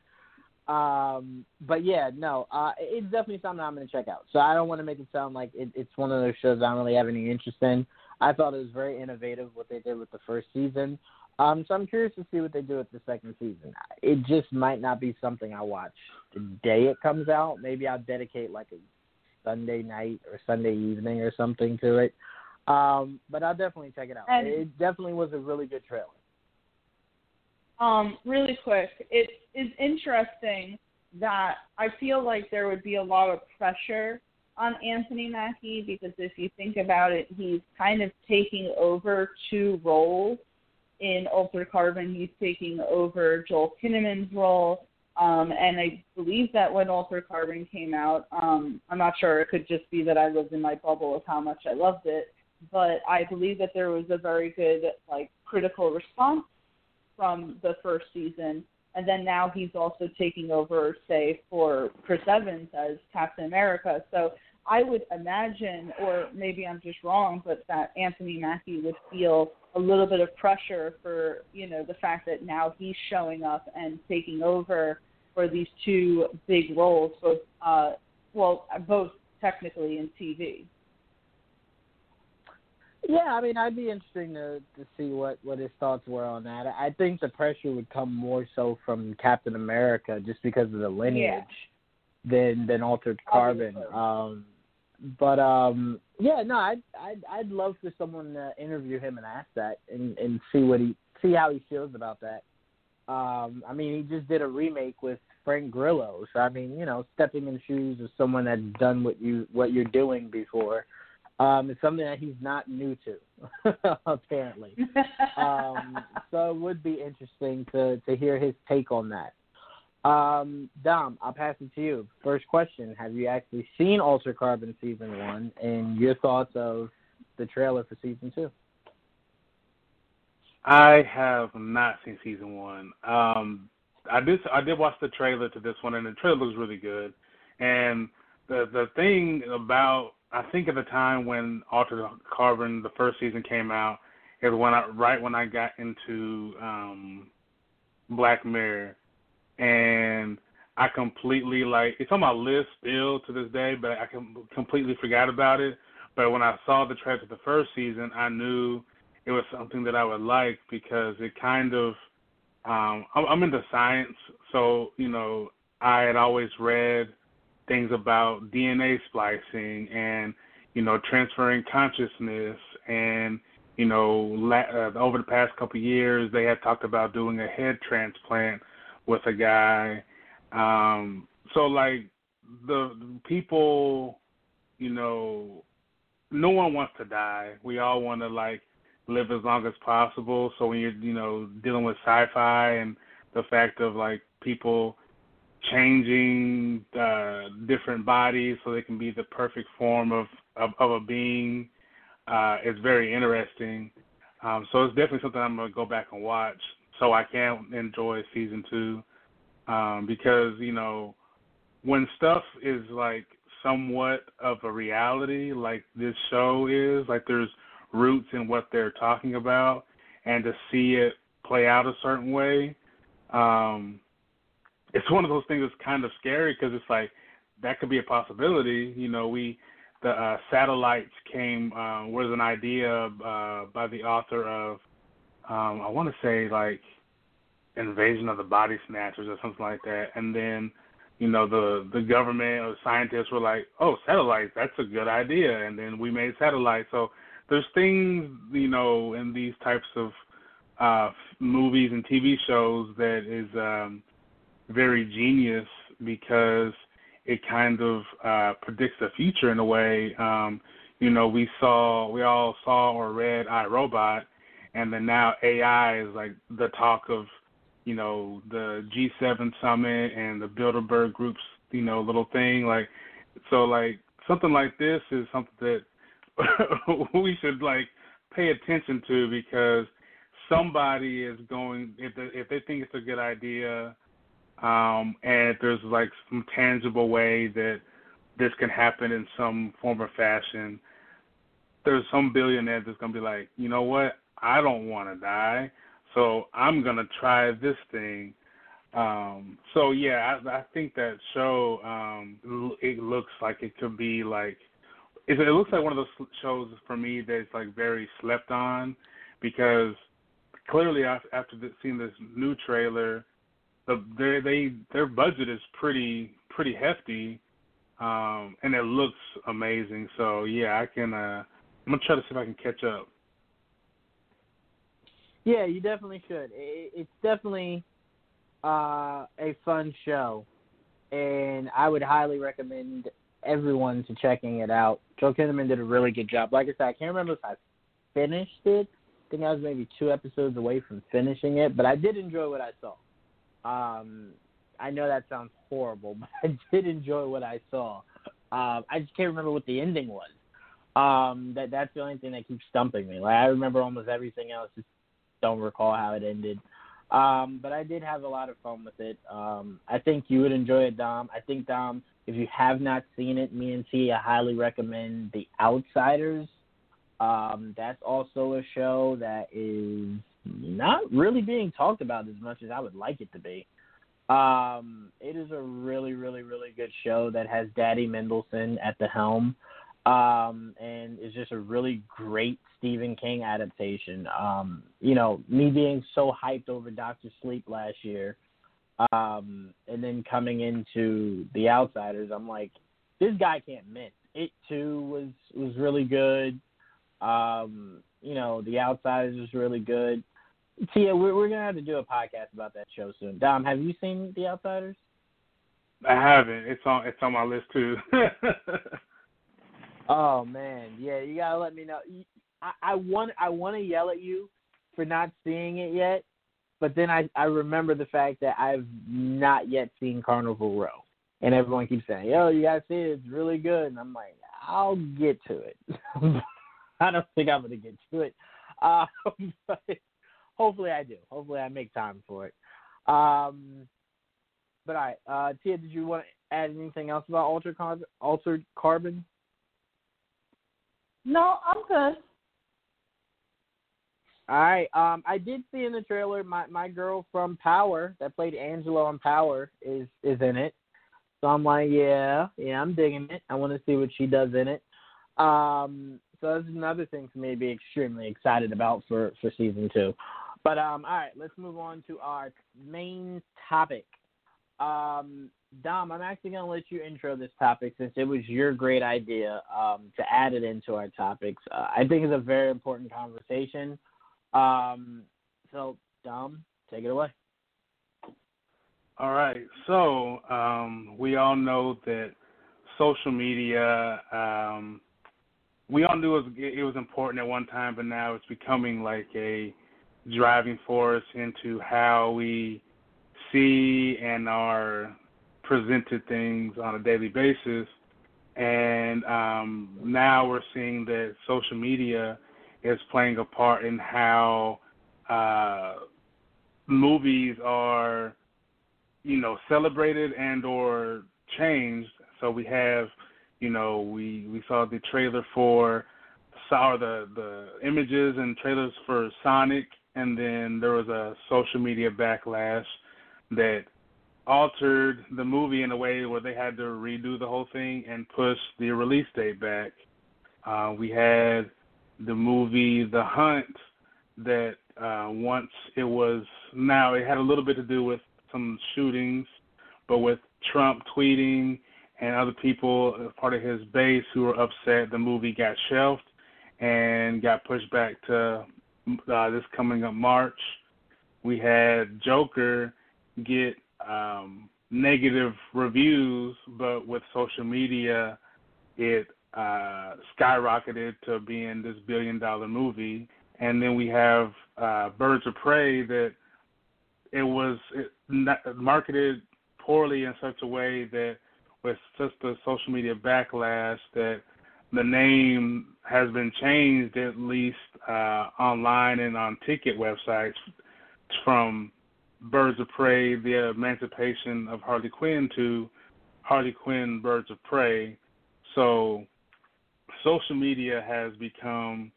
um, but yeah, no, uh, it's definitely something I'm going to check out. So I don't want to make it sound like it, it's one of those shows I don't really have any interest in. I thought it was very innovative what they did with the first season. Um, so I'm curious to see what they do with the second season. It just might not be something I watch the day it comes out. Maybe I'll dedicate like a Sunday night or Sunday evening or something to it. Um, but I'll definitely check it out. And- it definitely was a really good trailer. Um, really quick, it is interesting that I feel like there would be a lot of pressure on Anthony Mackie because if you think about it, he's kind of taking over two roles in Altered Carbon, he's taking over Joel Kinnaman's role. Um, and I believe that when Altered Carbon came out, um, I'm not sure. It could just be that I lived in my bubble of how much I loved it, but I believe that there was a very good like critical response from the first season. And then now he's also taking over, say, for Chris Evans as Captain America. So I would imagine, or maybe I'm just wrong, but that Anthony Mackie would feel a little bit of pressure for you know the fact that now he's showing up and taking over for these two big roles, both uh, well, both technically in TV. Yeah, I mean, I'd be interesting to to see what what his thoughts were on that. I think the pressure would come more so from Captain America, just because of the lineage, yeah. than than Altered Carbon. Um, but um, yeah, no, I'd I'd I'd love for someone to interview him and ask that and and see what he see how he feels about that. Um, I mean, he just did a remake with Frank Grillo, so I mean, you know, stepping in the shoes of someone that's done what you what you're doing before. Um, it's something that he's not new to, [LAUGHS] apparently. um, [LAUGHS] so it would be interesting to to hear his take on that. Um, Dom, I'll pass it to you. First question: Have you actually seen Altered Carbon season one, and your thoughts of the trailer for season two? I have not seen season one. Um, I did. I did watch the trailer to this one, and the trailer looks really good. And the the thing about I think at the time when Altered Carbon the first season came out is when I right when I got into um, Black Mirror and I completely like it's on my list still to this day, but I can completely forgot about it. But when I saw the trailer for the first season, I knew it was something that I would like because it kind of um I'm, I'm into science, so you know I had always read things about DNA splicing and you know transferring consciousness and you know la- uh, over the past couple of years they had talked about doing a head transplant with a guy. Um, so like the, people, you know, no one wants to die. We all want to like live as long as possible. So when you're, you know, dealing with sci-fi and the fact of like people changing uh, different bodies so they can be the perfect form of of, of a being uh, is very interesting. Um, so it's definitely something I'm gonna go back and watch so I can enjoy season two. Um, because you know when stuff is like somewhat of a reality, like this show is, like there's roots in what they're talking about, and to see it play out a certain way, um, it's one of those things that's kind of scary because it's like that could be a possibility. You know, we the uh, satellites came uh, was an idea uh, by the author of um, I want to say like invasion of the body snatchers or something like that. And then you know the the government or scientists were like oh satellites that's a good idea. And then we made satellites. So there's things you know in these types of uh movies and TV shows that is um very genius because it kind of uh predicts the future in a way. Um you know we saw we all saw or read iRobot and then now AI is like the talk of you know the G7 summit and the Bilderberg group's you know little thing. Like so like something like this is something that [LAUGHS] we should like pay attention to because somebody is going if they, if they think it's a good idea um and there's like some tangible way that this can happen in some form or fashion there's some billionaire that's to be like you know what I don't want to die so I'm gonna try this thing. Um, so yeah, I, I think that show um, it looks like it could be like it, it looks like one of those shows for me that's like very slept on because clearly after seeing this new trailer, the they they their budget is pretty pretty hefty, um, and it looks amazing. So yeah, I can. Uh, I'm gonna try to see if I can catch up. Yeah, you definitely should. It's definitely uh, a fun show, and I would highly recommend everyone to checking it out. Joel Kinnaman did a really good job. Like I said, I can't remember if I finished it I think I was maybe two episodes away from finishing it, but I did enjoy what I saw. Um, I know that sounds horrible, [LAUGHS] but I did enjoy what I saw. Um, I just can't remember what the ending was. Um, that that's the only thing that keeps stumping me. Like I remember almost everything else, just don't recall how it ended. Um, but I did have a lot of fun with it. Um, I think you would enjoy it, Dom. I think Dom, if you have not seen it, me and T, I highly recommend The Outsiders. Um, that's also a show that is not really being talked about as much as I would like it to be. Um, it is a really, really, really good show that has Daddy Mendelsohn at the helm, um, and is just a really great Stephen King adaptation. Um, you know, me being so hyped over Doctor Sleep last year, um, and then coming into The Outsiders, I'm like, this guy can't miss. It too was was really good. Um, you know, The Outsiders was really good. Tia, we're we're gonna have to do a podcast about that show soon. Dom, have you seen The Outsiders? I haven't. It's on it's on my list too. [LAUGHS] oh man, yeah, you gotta let me know. I, I want I want to yell at you for not seeing it yet, but then I I remember the fact that I've not yet seen Carnival Row, and everyone keeps saying, "Yo, you gotta see it. It's really good," and I'm like, I'll get to it. [LAUGHS] [LAUGHS] I don't think I'm gonna get to it, uh, [LAUGHS] but hopefully I do. Hopefully I make time for it. Um, but all right, uh, Tia, did you want to add anything else about altered carbon? Altered carbon? No, I'm good. All right. Um, I did see in the trailer my my girl from Power that played Angela on Power is is in it. So I'm like, yeah, yeah, I'm digging it. I want to see what she does in it. Um, so that's another thing for me to be extremely excited about for for season two. But um, all right, let's move on to our main topic. Um, Dom, I'm actually going to let you intro this topic since it was your great idea um, to add it into our topics. Uh, I think it's a very important conversation. Um, so, Dom, take it away. All right. So, um, we all know that social media, um, we all knew it was, it was important at one time, but now it's becoming like a driving force into how we see and are presented things on a daily basis. And um, now we're seeing that social media is playing a part in how uh, movies are, you know, celebrated and or changed. So we have, you know, we we saw the trailer for saw the the images and trailers for Sonic and then there was a social media backlash that altered the movie in a way where they had to redo the whole thing and push the release date back. Uh, we had the movie The Hunt that uh, once it was now it had a little bit to do with some shootings, but with Trump tweeting and other people part of his base who were upset, the movie got shelved and got pushed back to uh, this coming up March. We had Joker get um, negative reviews, but with social media, it uh, skyrocketed to being this billion dollar movie. And then we have uh, Birds of Prey that it was it marketed poorly in such a way that with just the social media backlash that the name has been changed at least uh, online and on ticket websites from Birds of Prey, the Emancipation of Harley Quinn to Harley Quinn, Birds of Prey. So social media has become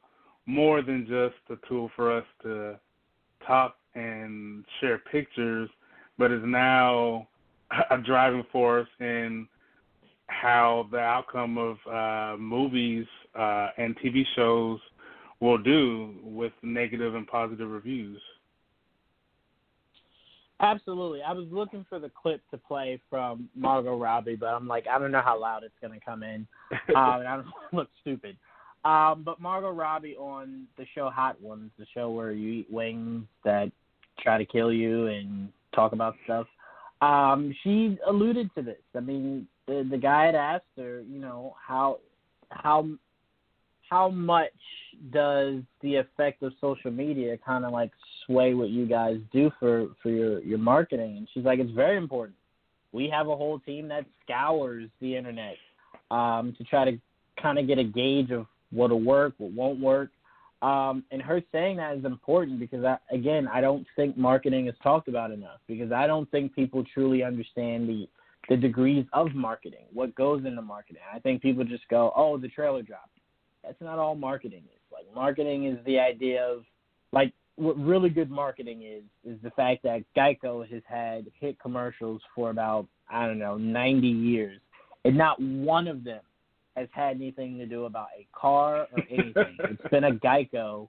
more than just a tool for us to talk and share pictures, but is now [LAUGHS] a driving force in how the outcome of uh, movies uh, and TV shows will do with negative and positive reviews. Absolutely. I was looking for the clip to play from Margot Robbie, but I'm like, I don't know how loud it's going to come in. um, [LAUGHS] and I don't [LAUGHS] look stupid. Um, but Margot Robbie on the show Hot Ones, the show where you eat wings that try to kill you and talk about stuff. Um, she alluded to this. I mean, the the guy had asked her, you know, how how how much does the effect of social media kind of like sway what you guys do for for your your marketing? And she's like, it's very important. We have a whole team that scours the internet um, to try to kind of get a gauge of what'll work, what won't work. Um, and her saying that is important because, I, again, I don't think marketing is talked about enough because I don't think people truly understand the the degrees of marketing, what goes into marketing. I think people just go, "Oh, the trailer dropped." That's not all marketing is. Like marketing is the idea of like what really good marketing is is the fact that Geico has had hit commercials for about I don't know 90 years, and not one of them has had anything to do about a car or [LAUGHS] anything. it's been a Geico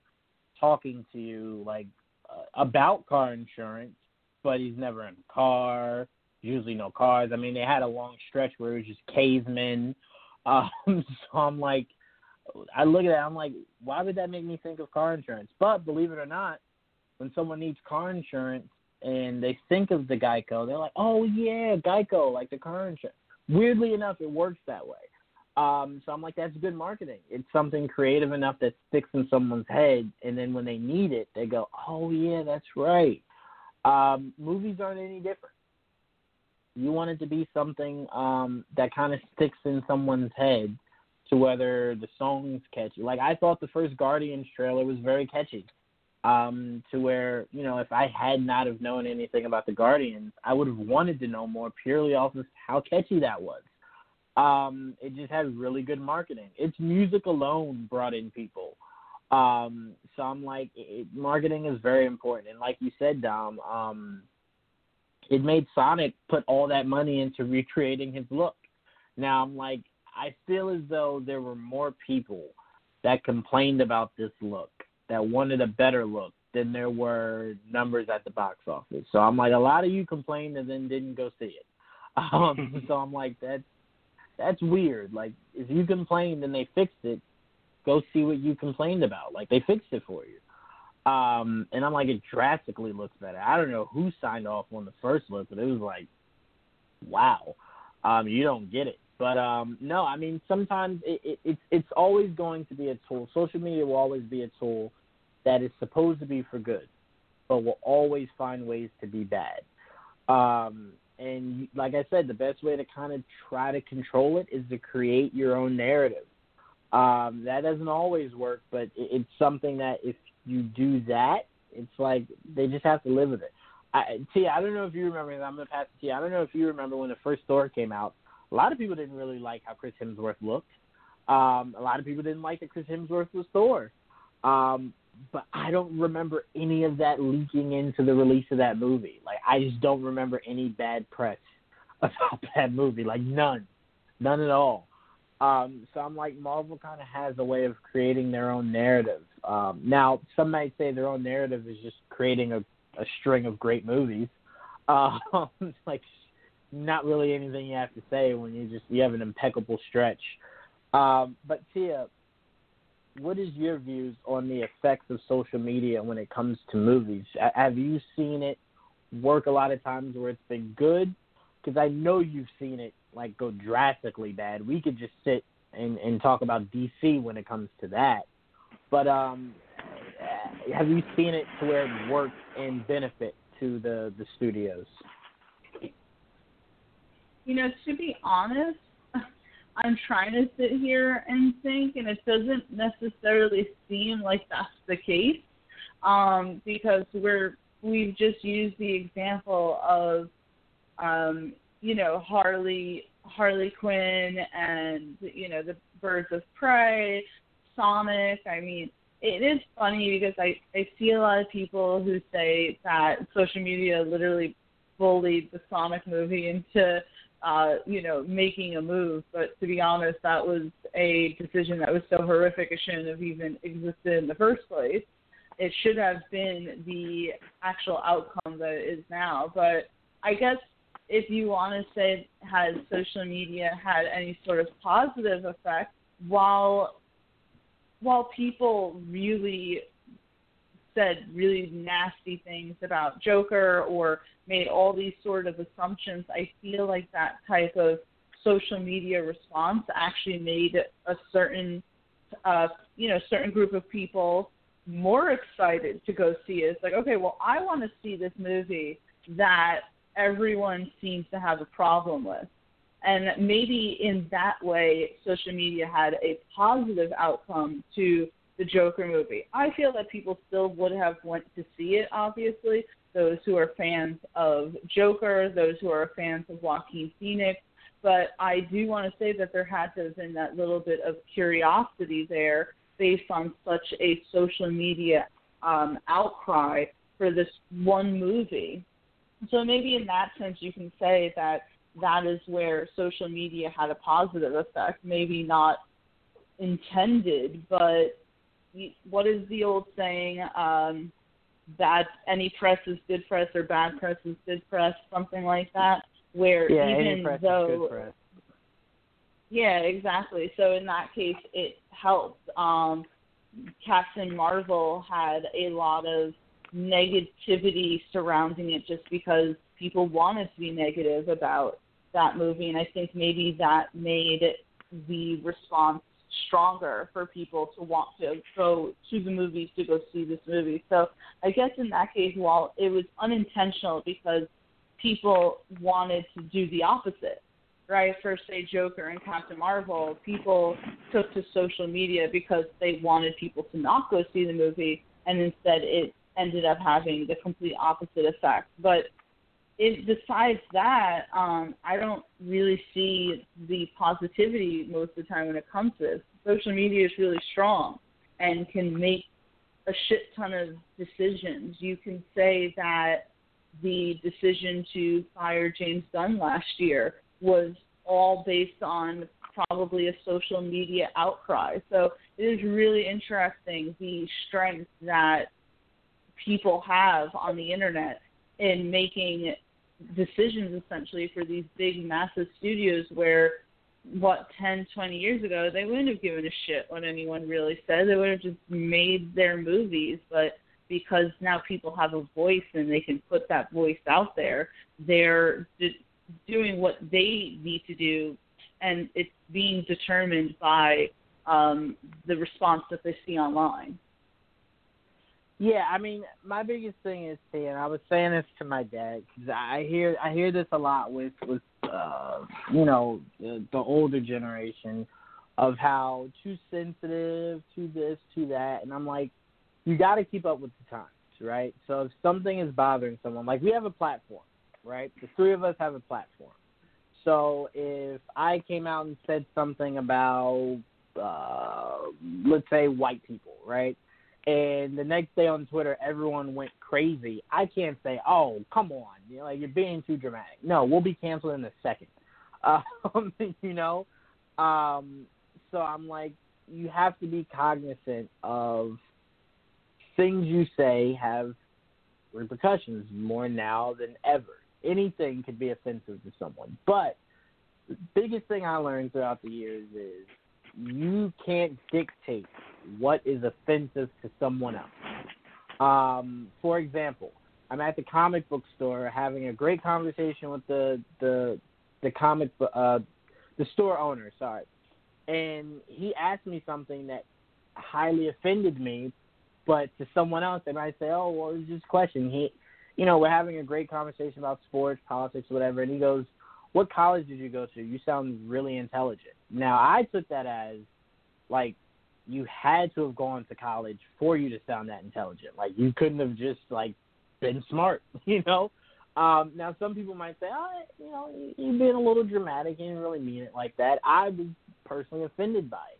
talking to you like uh, about car insurance, but he's never in a car. Usually no cars. I mean, they had a long stretch where it was just cavemen. [LAUGHS] Um, so I'm like, I look at that. I'm like, why would that make me think of car insurance? But believe it or not, when someone needs car insurance and they think of the Geico, they're like, oh yeah, Geico, like the car insurance. Weirdly enough, it works that way. Um, so I'm like, that's good marketing. It's something creative enough that sticks in someone's head, and then when they need it, they go, oh yeah, that's right. Um, movies aren't any different. You want it to be something um, that kind of sticks in someone's head to whether the song's catchy. Like I thought the first Guardians trailer was very catchy. Um, to where, you know, if I had not have known anything about the Guardians, I would have wanted to know more purely off of how catchy that was. Um, it just had really good marketing. Its music alone brought in people. Um, so I'm like, it, marketing is very important. And like you said, Dom, um, it made Sonic put all that money into recreating his look. Now I'm like, I feel as though there were more people that complained about this look, that wanted a better look than there were numbers at the box office. So I'm like, a lot of you complained and then didn't go see it. [LAUGHS] Um, [LAUGHS] so I'm like, that's that's weird. Like, if you complained and they fixed it, go see what you complained about. Like, they fixed it for you. Um, and I'm like, it drastically looks better. I don't know who signed off on the first look, but it was like, wow. Um, you don't get it. But um, no, I mean, sometimes it, it, it's it's always going to be a tool. Social media will always be a tool that is supposed to be for good, but will always find ways to be bad. Um, and like I said, the best way to kind of try to control it is to create your own narrative. Um, that doesn't always work, but it, it's something that if you do that, it's like they just have to live with it. I, T, I don't know if you remember. I'm gonna pass to. I don't know if you remember when the first Thor came out. A lot of people didn't really like how Chris Hemsworth looked. Um, a lot of people didn't like that Chris Hemsworth was Thor. Um, but I don't remember any of that leaking into the release of that movie. Like I just don't remember any bad press [LAUGHS] about that movie. Like none, none at all. Um, so I'm like Marvel kind of has a way of creating their own narrative. Um, now some might say their own narrative is just creating a, a string of great movies. [LAUGHS] Um, like not really anything you have to say when you just you have an impeccable stretch. Um, but Tia, what is your views on the effects of social media when it comes to movies? Have you seen it work a lot of times where it's been good? Because I know you've seen it like go drastically bad. We could just sit and, and talk about DC when it comes to that. But um, have you seen it to where it works and benefit to the the studios? You know, to be honest, [LAUGHS] I'm trying to sit here and think, and it doesn't necessarily seem like that's the case, um, because we're we've just used the example of, um, you know, Harley Harley Quinn and you know the Birds of Prey, Sonic. I mean, it is funny because I I see a lot of people who say that social media literally bullied the Sonic movie into uh, you know, making a move. But to be honest, that was a decision that was so horrific it shouldn't have even existed in the first place. It should have been the actual outcome that it is now. But I guess if you want to say has social media had any sort of positive effect, while while people really said really nasty things about Joker or made all these sort of assumptions, I feel like that type of social media response actually made a certain uh, you know, certain group of people more excited to go see it. It's like, okay, well, I want to see this movie that everyone seems to have a problem with. And maybe in that way, social media had a positive outcome to the Joker movie. I feel that people still would have went to see it, obviously. Those who are fans of Joker, those who are fans of Joaquin Phoenix. But I do want to say that there had to have been that little bit of curiosity there based on such a social media um, outcry for this one movie. So maybe in that sense, you can say that that is where social media had a positive effect. Maybe not intended, but what is the old saying? Um, that any press is good press or bad press is good press, something like that. Where yeah, even though, yeah, exactly. So in that case, it helped. Um, Captain Marvel had a lot of negativity surrounding it just because people wanted to be negative about that movie, and I think maybe that made the response stronger for people to want to go to the movies to go see this movie. So I guess in that case, while it was unintentional because people wanted to do the opposite, right? For say Joker and Captain Marvel, people took to social media because they wanted people to not go see the movie, and instead it ended up having the complete opposite effect. But it, besides that, um, I don't really see the positivity most of the time when it comes to this. Social media is really strong and can make a shit ton of decisions. You can say that the decision to fire James Gunn last year was all based on probably a social media outcry. So it is really interesting the strength that people have on the internet in making decisions essentially for these big massive studios where what 10 20 years ago they wouldn't have given a shit what anyone really said. They would have just made their movies. But because now people have a voice and they can put that voice out there they're doing what they need to do. And it's being determined by um, the response that they see online yeah, I mean, my biggest thing is, and I was saying this to my dad because I hear I hear this a lot with with uh, you know the, the older generation of how too sensitive, too this, too that, and I'm like, you got to keep up with the times, right? So if something is bothering someone, like we have a platform, right? The three of us have a platform. So if I came out and said something about, uh, let's say, white people, right? And the next day on Twitter everyone went crazy. I can't say, "Oh, come on, you know, like you're being too dramatic." No, we'll be canceled in a second. [LAUGHS] Um, you know, um, so I'm like, you have to be cognizant of things you say have repercussions more now than ever. Anything could be offensive to someone, but the biggest thing I learned throughout the years is you can't dictate what is offensive to someone else. Um, for example, I'm at the comic book store having a great conversation with the the the comic uh, the store owner, sorry, and he asked me something that highly offended me, but to someone else they might say, "Oh, well, it's just a question." He, you know, we're having a great conversation about sports, politics, whatever, and he goes, "What college did you go to? You sound really intelligent." Now I took that as like you had to have gone to college for you to sound that intelligent. Like you couldn't have just like been smart, [LAUGHS] you know. Um, now some people might say, oh, you know, you're being a little dramatic. You didn't really mean it like that. I was personally offended by it.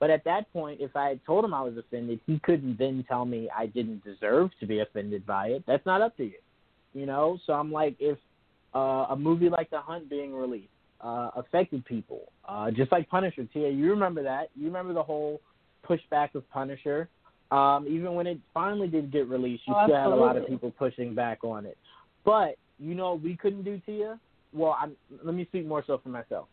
But at that point, if I had told him I was offended, he couldn't then tell me I didn't deserve to be offended by it. That's not up to you, you know. So I'm like, if uh, a movie like The Hunt being released uh, affected people, uh, just like Punisher, Tia, you remember that? You remember the whole pushback of Punisher. Um, even when it finally did get released, you oh, still had a lot of people pushing back on it. But you know, we couldn't do Tia. Well, I'm, let me speak more so for myself.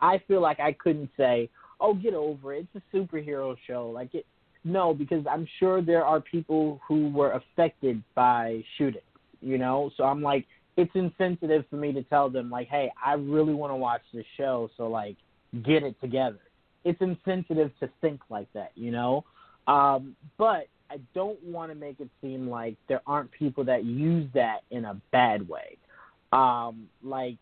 I feel like I couldn't say, "Oh, get over it. It's a superhero show." Like it. No, because I'm sure there are people who were affected by shootings. You know, so I'm like, it's insensitive for me to tell them like, "Hey, I really want to watch this show, so like, get it together." It's insensitive to think like that, you know. Um, but I don't want to make it seem like there aren't people that use that in a bad way. Um, like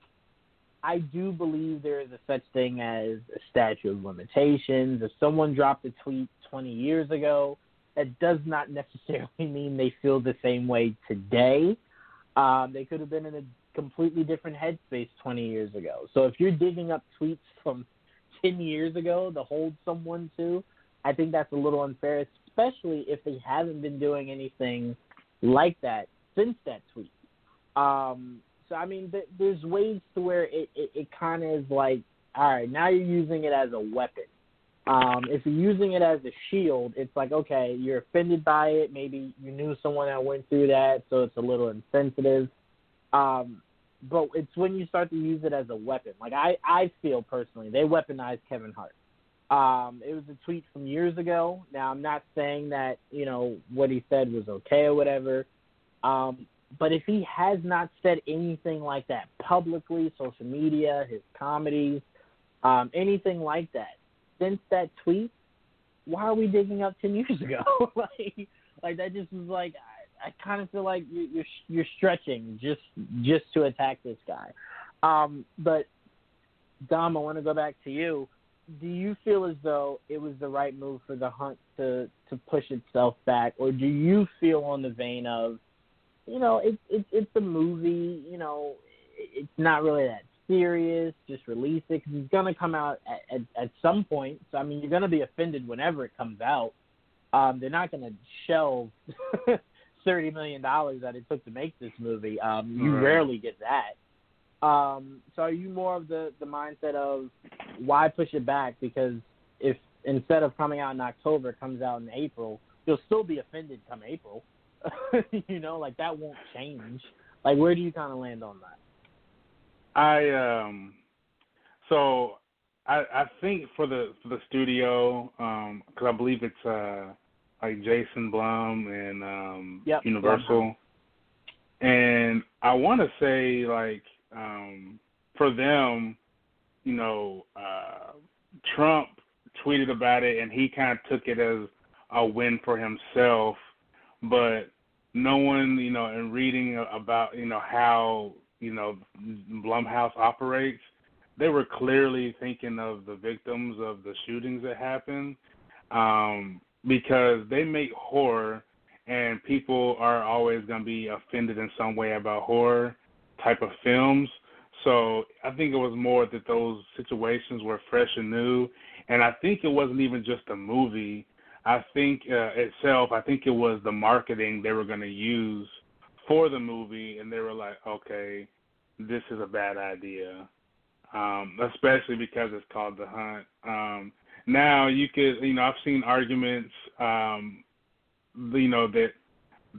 I do believe there is a such thing as a statute of limitations. If someone dropped a tweet 20 years ago, that does not [LAUGHS] necessarily mean they feel the same way today. Um, they could have been in a completely different headspace 20 years ago. So if you're digging up tweets from 10 years ago to hold someone to, I think that's a little unfair, especially if they haven't been doing anything like that since that tweet. Um, so I mean, th- there's ways to where it it, it kind of is like, all right, now you're using it as a weapon. Um, if you're using it as a shield, it's like okay, you're offended by it. Maybe you knew someone that went through that, so it's a little insensitive. Um, but it's when you start to use it as a weapon. Like I, I feel personally, they weaponized Kevin Hart. Um, it was a tweet from years ago. Now I'm not saying that you know what he said was okay or whatever. Um, but if he has not said anything like that publicly, social media, his comedies, um, anything like that, since that tweet, why are we digging up ten years ago? [LAUGHS] like, like that just was like I, kind of feel like you, you're you're stretching just just to attack this guy. Um, but Dom, I want to go back to you. Do you feel as though it was the right move for the hunt to to push itself back, or do you feel on the vein of you know, it's it's it's a movie. You know, it's not really that serious. Just release it because it's gonna come out at, at at some point. So I mean, you're gonna be offended whenever it comes out. Um, they're not gonna shelve [LAUGHS] thirty million dollars that it took to make this movie. Um, you Right. rarely get that. Um, so are you more of the the mindset of why push it back? Because if instead of coming out in October, it comes out in April, you'll still be offended come April. [LAUGHS] you know, like that won't change. Like, where do you kind of land on that? I um so I I think for the for the studio um cuz I believe it's uh like Jason Blum and um Yep, Universal. And I want to say like um for them you know uh Trump tweeted about it and he kind of took it as a win for himself but no one, you know, in reading about, you know, how, you know, Blumhouse operates, they were clearly thinking of the victims of the shootings that happened, um, because they make horror, and people are always going to be offended in some way about horror type of films. So I think it was more that those situations were fresh and new, and I think it wasn't even just a movie. I think uh, itself, I think it was the marketing they were going to use for the movie, and they were like, okay, this is a bad idea, um, especially because it's called The Hunt. Um, now you could, you know, I've seen arguments, um, you know, that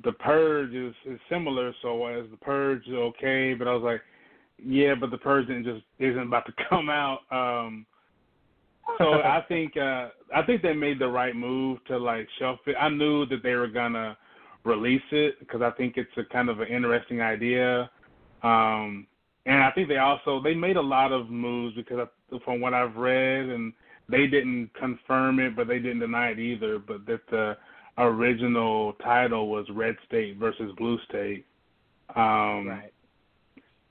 the Purge is, is similar. So is the Purge okay? But I was like, yeah, but the Purge didn't just isn't about to [LAUGHS] come out. Um, so I [LAUGHS] think uh I think they made the right move to like shelf it. I knew that they were gonna release it because I think it's a kind of an interesting idea. Um and I think they also they made a lot of moves because I, from what I've read and they didn't confirm it but they didn't deny it either but that the original title was Red State versus Blue State. Um right.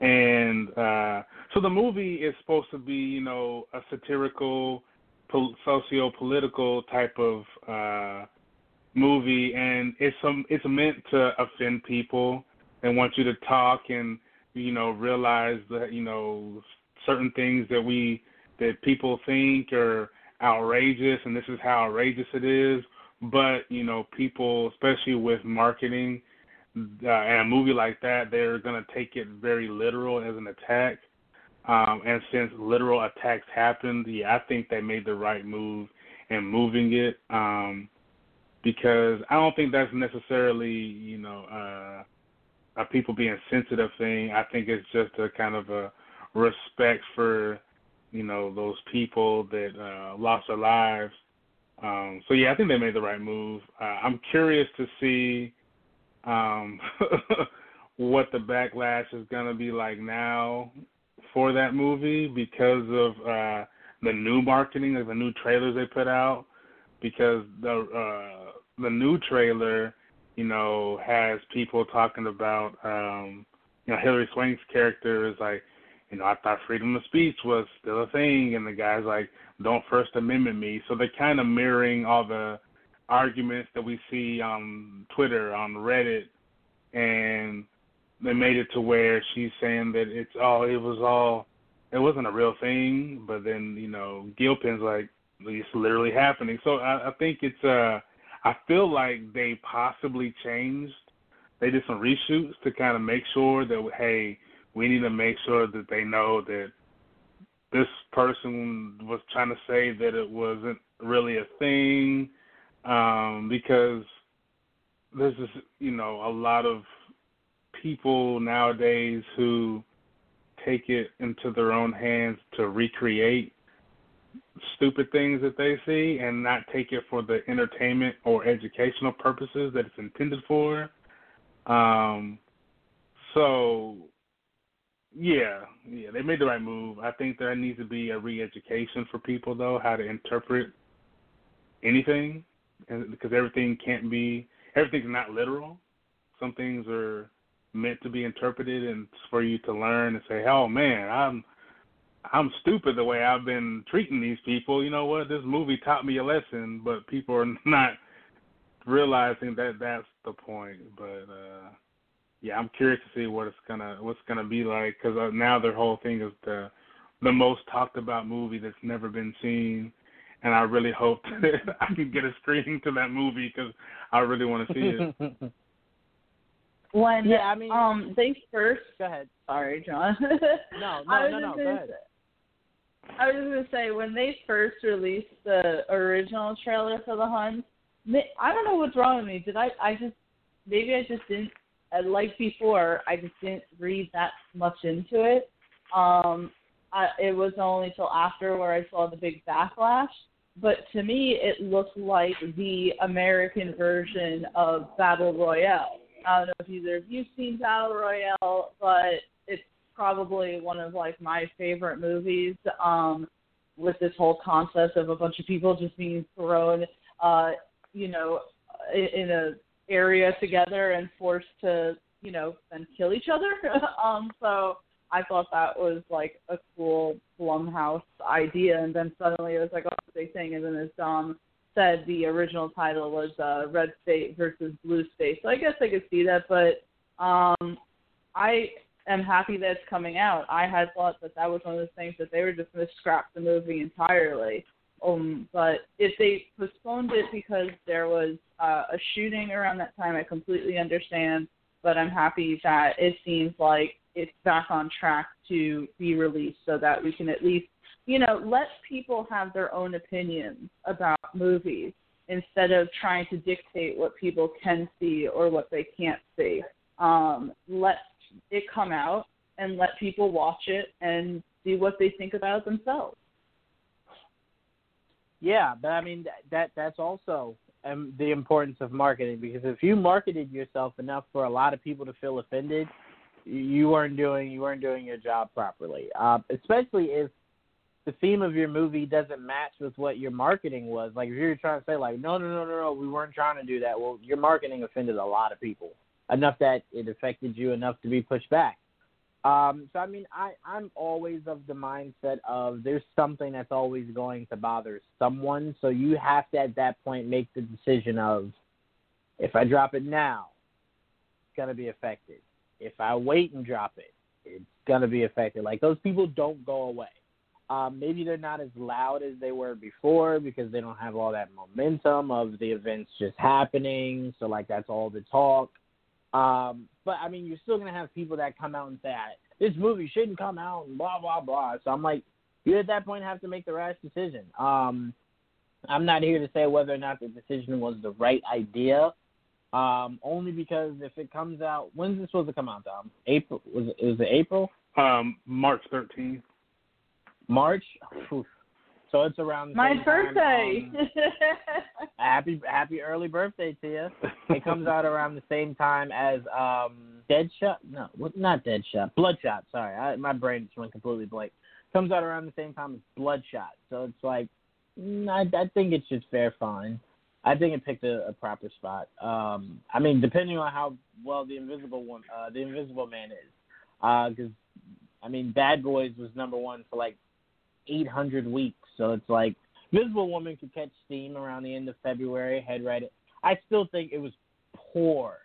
and uh so the movie is supposed to be you know a satirical pol- socio-political type of uh movie and it's some it's meant to offend people and want you to talk and you know realize that you know certain things that we that people think are outrageous and this is how outrageous it is but you know people especially with marketing uh, and a movie like that, they're going to take it very literal as an attack. Um, and since literal attacks happened, yeah, I think they made the right move in moving it. Um, because I don't think that's necessarily, you know, uh, a people being sensitive thing. I think it's just a kind of a respect for, you know, those people that uh, lost their lives. Um, so yeah, I think they made the right move. Uh, I'm curious to see um, [LAUGHS] what the backlash is going to be like now for that movie because of uh, the new marketing, like the new trailers they put out, because the uh, the new trailer, you know, has people talking about, um, you know, Hilary Swank's character is like, you know, I thought freedom of speech was still a thing, and the guy's like, don't First Amendment me. So they're kind of mirroring all the arguments that we see on Twitter, on Reddit, and they made it to where she's saying that it's all it was all it wasn't a real thing, but then you know Gilpin's like it's literally happening. So I, I think it's uh I feel like they possibly changed. They did some reshoots to kind of make sure that hey we need to make sure that they know that this person was trying to say that it wasn't really a thing um, because there's just you know a lot of people nowadays who take it into their own hands to recreate stupid things that they see and not take it for the entertainment or educational purposes that it's intended for. Um, so yeah, yeah, they made the right move. I think there needs to be a re-education for people though, how to interpret anything, and because everything can't be, everything's not literal. Some things are meant to be interpreted and for you to learn and say, "Oh man, I'm I'm stupid the way I've been treating these people." You know what? This movie taught me a lesson, but people are [LAUGHS] not realizing that that's the point. But uh yeah, I'm curious to see what it's gonna what's gonna be like because uh, now their whole thing is the the most talked about movie that's never been seen, and I really hope that [LAUGHS] I can get a screening to that movie because I really want to see it. [LAUGHS] when Yeah, I mean- um they first Go ahead. sorry, John. No, [LAUGHS] no, no, no. Go ahead. say- I was just gonna say when they first released the original trailer for the Hunt, I don't know what's wrong with me. Did I? I just maybe I just didn't like before. I just didn't read that much into it. Um, I, it was only till after where I saw the big backlash. But to me, it looked like the American version of Battle Royale. I don't know if either of you've seen Battle Royale, but it's probably one of like my favorite movies. Um, with this whole concept of a bunch of people just being thrown, uh, you know, in, in a area together and forced to, you know, then kill each other. [LAUGHS] um, so I thought that was like a cool Blumhouse idea, and then suddenly it was like, oh, big thing, and then as Dom said, the original title was uh, Red State versus Blue State. So I guess I could see that, but um, I am happy that it's coming out. I had thought that that was one of those things that they were just going to scrap the movie entirely. Um, but if they postponed it because there was uh, a shooting around that time, I completely understand. But I'm happy that it seems like it's back on track to be released so that we can at least, you know, let people have their own opinions about movies instead of trying to dictate what people can see or what they can't see. Um, let it come out and let people watch it and see what they think about it themselves. Yeah, but I mean that, that that's also um, the importance of marketing because if you marketed yourself enough for a lot of people to feel offended, you weren't doing you weren't doing your job properly. Uh, especially if the theme of your movie doesn't match with what your marketing was. Like if you're trying to say like no no no no no we weren't trying to do that. Well, your marketing offended a lot of people enough that it affected you enough to be pushed back. Um, so I mean, I I'm always of the mindset of there's something that's always going to bother someone. So you have to at that point make the decision of if I drop it now, it's gonna be affected. If I wait and drop it, it's gonna be affected. Like those people don't go away. Um, maybe they're not as loud as they were before because they don't have all that momentum of the events just happening. So like that's all the talk. Um, but I mean, you're still gonna have people that come out and say this movie shouldn't come out and blah blah blah. So I'm like, you at that point have to make the rash decision. Um, I'm not here to say whether or not the decision was the right idea. Um, only because if it comes out, when's it supposed to come out, Dom? April was it, was it April? Um, March 13th. March? Oof. So it's around the My same birthday. Time, um, happy happy early birthday to you. [LAUGHS] It comes out around the same time as um Deadshot. No, what- not Deadshot. Bloodshot. Sorry, I, my brain just went completely blank. comes out around the same time as Bloodshot. So it's like, mm, I, I think it's just fair fine. I think it picked a, a proper spot. Um, I mean, depending on how well the Invisible one, uh, the Invisible Man is, because uh, I mean, Bad Boys was number one for like 800 weeks. So it's like Visible Woman could catch steam around the end of February, head right. I still think it was poor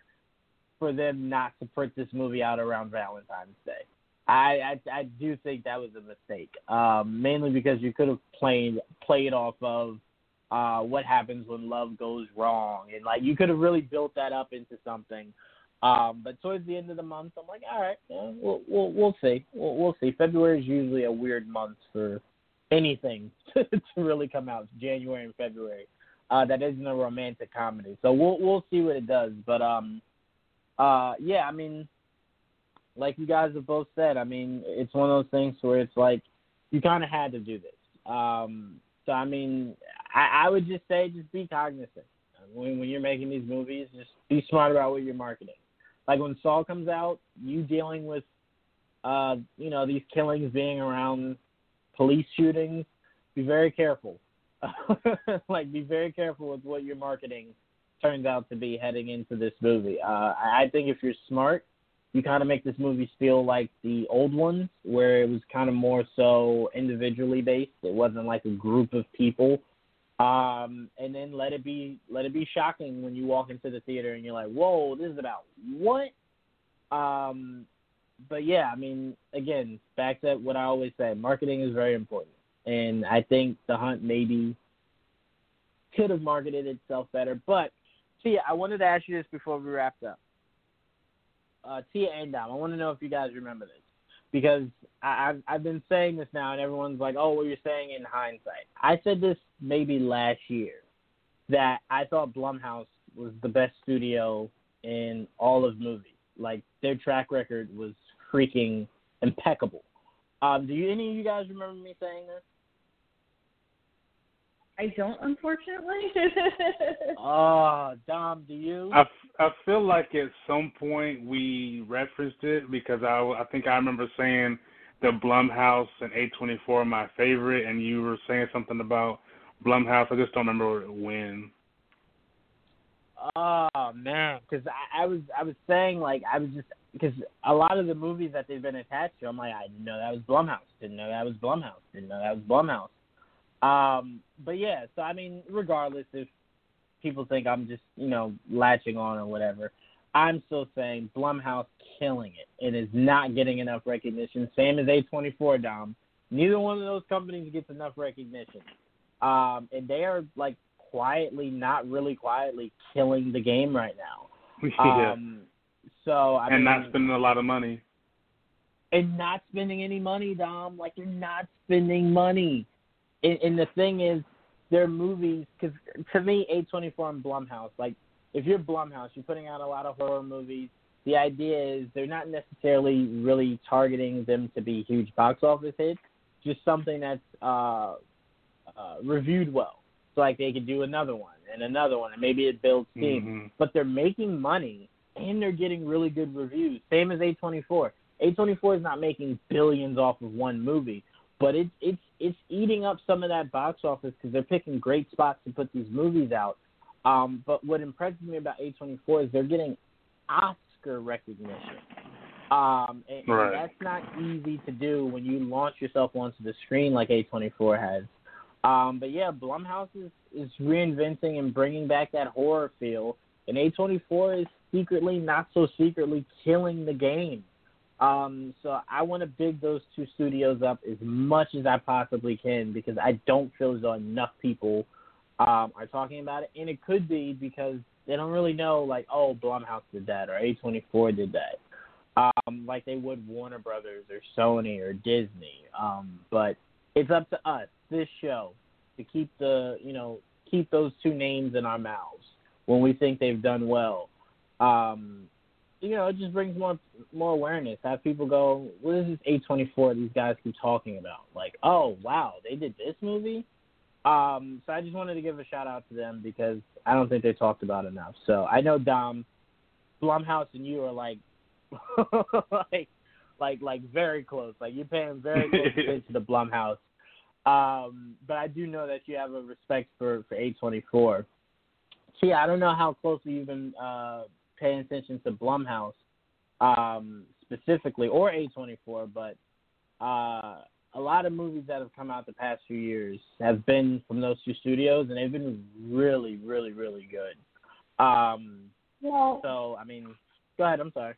for them not to put this movie out around Valentine's Day. I, I I do think that was a mistake, um, mainly because you could have played played off of uh, what happens when love goes wrong, and like you could have really built that up into something. Um, but towards the end of the month, I'm like, all right, yeah, we'll we'll we'll see, we'll, we'll see. February is usually a weird month for anything [LAUGHS] to really come out. January and February, uh, that isn't a romantic comedy, so we'll we'll see what it does. But um, uh, yeah, I mean, like you guys have both said, I mean, it's one of those things where it's like you kind of had to do this. Um, so I mean, I, I would just say just be cognizant when when you're making these movies. Just be smart about what you're marketing. Like when Saw comes out, you dealing with, uh, you know, these killings being around police shootings. Be very careful. [LAUGHS] like be very careful with what your marketing turns out to be heading into this movie. Uh, I think if you're smart you kind of make this movie feel like the old ones, where it was kind of more so individually based. It wasn't like a group of people. Um, and then let it be let it be shocking when you walk into the theater and you're like, "Whoa, this is about what?" Um, but yeah, I mean, again, back to what I always say: marketing is very important, and I think The Hunt maybe could have marketed itself better. But see, I wanted to ask you this before we wrapped up uh, Tia and Dom. I want to know if you guys remember this because I, I've I've been saying this now, and everyone's like, "Oh, well, you're saying in hindsight." I said this maybe last year that I thought Blumhouse was the best studio in all of movies. Like their track record was freaking impeccable. Um, do you, any of you guys remember me saying this? I don't, unfortunately. oh, [LAUGHS] [LAUGHS] Dom, do you? I, I feel like at some point we referenced it because I, I think I remember saying the Blumhouse and A24 are my favorite, and you were saying something about Blumhouse. I just don't remember when. Oh man, because I, I was I was saying like I was just because a lot of the movies that they've been attached to, I'm like I didn't know that was Blumhouse, didn't know that was Blumhouse, didn't know that was Blumhouse. Um, but yeah, so I mean, regardless if people think I'm just you know latching on or whatever, I'm still saying Blumhouse killing it. It is not getting enough recognition. Same as A24 Dom. Neither one of those companies gets enough recognition. Um, and they are like quietly, not really quietly, killing the game right now. [LAUGHS] yeah. So I and mean, not spending a lot of money. And not spending any money, Dom. Like you're not spending money and, and the thing is, their movies because to me, A24 and Blumhouse, like if you're Blumhouse, you're putting out a lot of horror movies. The idea is they're not necessarily really targeting them to be huge box office hits, just something that's uh, uh, reviewed well. So like they could do another one and another one, and maybe it builds steam. Mm-hmm. But they're making money and they're getting really good reviews. Same as A24. A24 is not making billions off of one movie, but it's it's it's eating up some of that box office because they're picking great spots to put these movies out. Um, but what impresses me about A24 is they're getting Oscar recognition. Um, and, right. and that's not easy to do when you launch yourself onto the screen like A24 has. Um, but yeah, Blumhouse is, is reinventing and bringing back that horror feel, and A24 is secretly, not so secretly, killing the game. Um, so I want to big those two studios up as much as I possibly can because I don't feel as though enough people um, are talking about it, and it could be because they don't really know, like, oh, Blumhouse did that or A24 did that, um, like they would Warner Brothers or Sony or Disney. Um, but it's up to us, this show, to keep the, you know, keep those two names in our mouths when we think they've done well. Um, you know, it just brings more more awareness. Have people go, what is this A twenty four these guys keep talking about? Like, oh wow, they did this movie. Um, so I just wanted to give a shout out to them because I don't think they talked about enough. So I know Dom, Blumhouse, and you are like, [LAUGHS] like like like very close. Like you're paying very close [LAUGHS] attention to the Blumhouse. Um, but I do know that you have a respect for for A24. So yeah, I don't know how closely you've been uh, paying attention to Blumhouse um, specifically or A24, but uh, a lot of movies that have come out the past few years have been from those two studios, and they've been really, really, really good. Um, well, so I mean, go ahead. I'm sorry.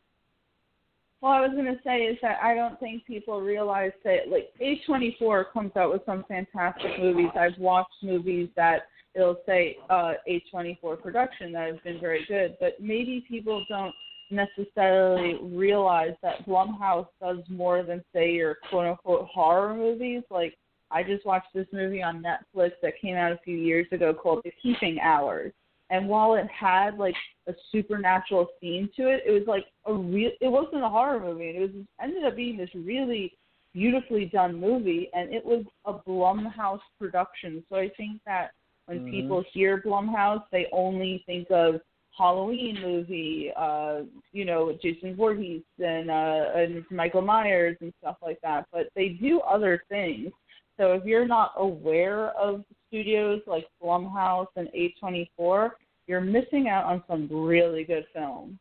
Well, I was going to say is that I don't think people realize that like A24 comes out with some fantastic movies. I've watched movies that it'll say uh, A24 production that has been very good, but maybe people don't necessarily realize that Blumhouse does more than say your quote unquote horror movies. Like I just watched this movie on Netflix that came out a few years ago called The Keeping Hours and while it had like a supernatural theme to it, it was like a real. It wasn't a horror movie, it was ended up being this really beautifully done movie, and it was a Blumhouse production. So I think that when mm-hmm. people hear Blumhouse, they only think of Halloween movie, uh, you know, Jason Voorhees and uh, and Michael Myers and stuff like that. But they do other things. So if you're not aware of studios like Blumhouse and A24, you're missing out on some really good films.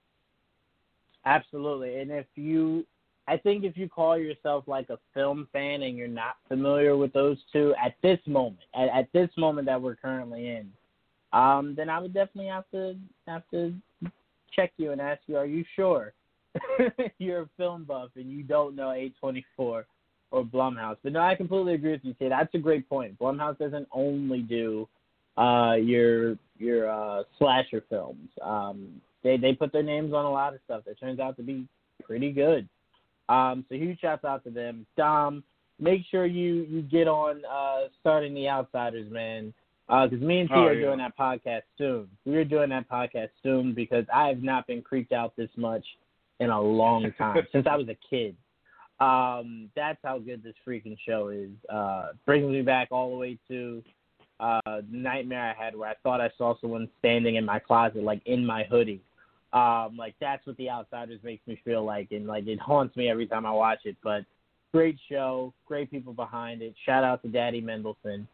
Absolutely. And if you I think if you call yourself like a film fan and you're not familiar with those two at this moment, at, at this moment that we're currently in, um, then I would definitely have to have to check you and ask you, are you sure [LAUGHS] you're a film buff and you don't know A24? or Blumhouse. But no, I completely agree with you, Tate. That's a great point. Blumhouse doesn't only do uh, your your uh, slasher films. Um, they they put their names on a lot of stuff that turns out to be pretty good. Um, so huge shouts out to them. Dom, make sure you you get on uh, starting the Outsiders, man. Because uh, me and T oh, are yeah. doing that podcast soon. We are doing that podcast soon because I have not been creeped out this much in a long [LAUGHS] time since I was a kid. Um, that's how good this freaking show is. Uh, brings me back all the way to uh, nightmare I had where I thought I saw someone standing in my closet, like in my hoodie. Um, like that's what The Outsiders makes me feel like, and like it haunts me every time I watch it. But great show, great people behind it. Shout out to Daddy Mendelsohn.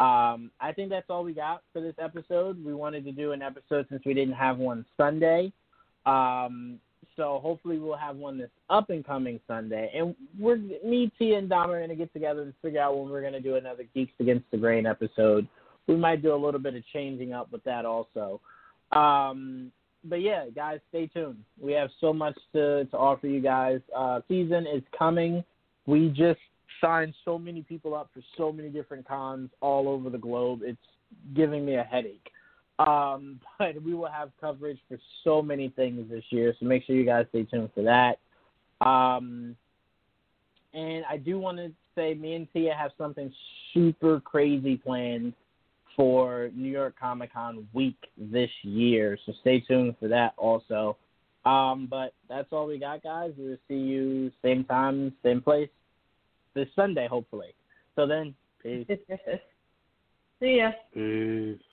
Um, I think that's all we got for this episode. We wanted to do an episode since we didn't have one Sunday. Um, so hopefully we'll have one this up and coming Sunday. And we're me, Tia, and Dom are gonna get together and figure out when we're gonna do another Geeks Against the Grain episode. We might do a little bit of changing up with that also. Um, but yeah, guys, stay tuned. We have so much to, to offer you guys. Uh, season is coming. We just signed so many people up for so many different cons all over the globe. It's giving me a headache. Um, [LAUGHS] but we will have coverage for so many things this year, so make sure you guys stay tuned for that. Um, and I do want to say, me and Tia have something super crazy planned for New York Comic Con week this year, so stay tuned for that also. Um, but that's all we got, guys. We'll see you same time, same place this Sunday, hopefully. So then, peace. [LAUGHS] See ya. Peace.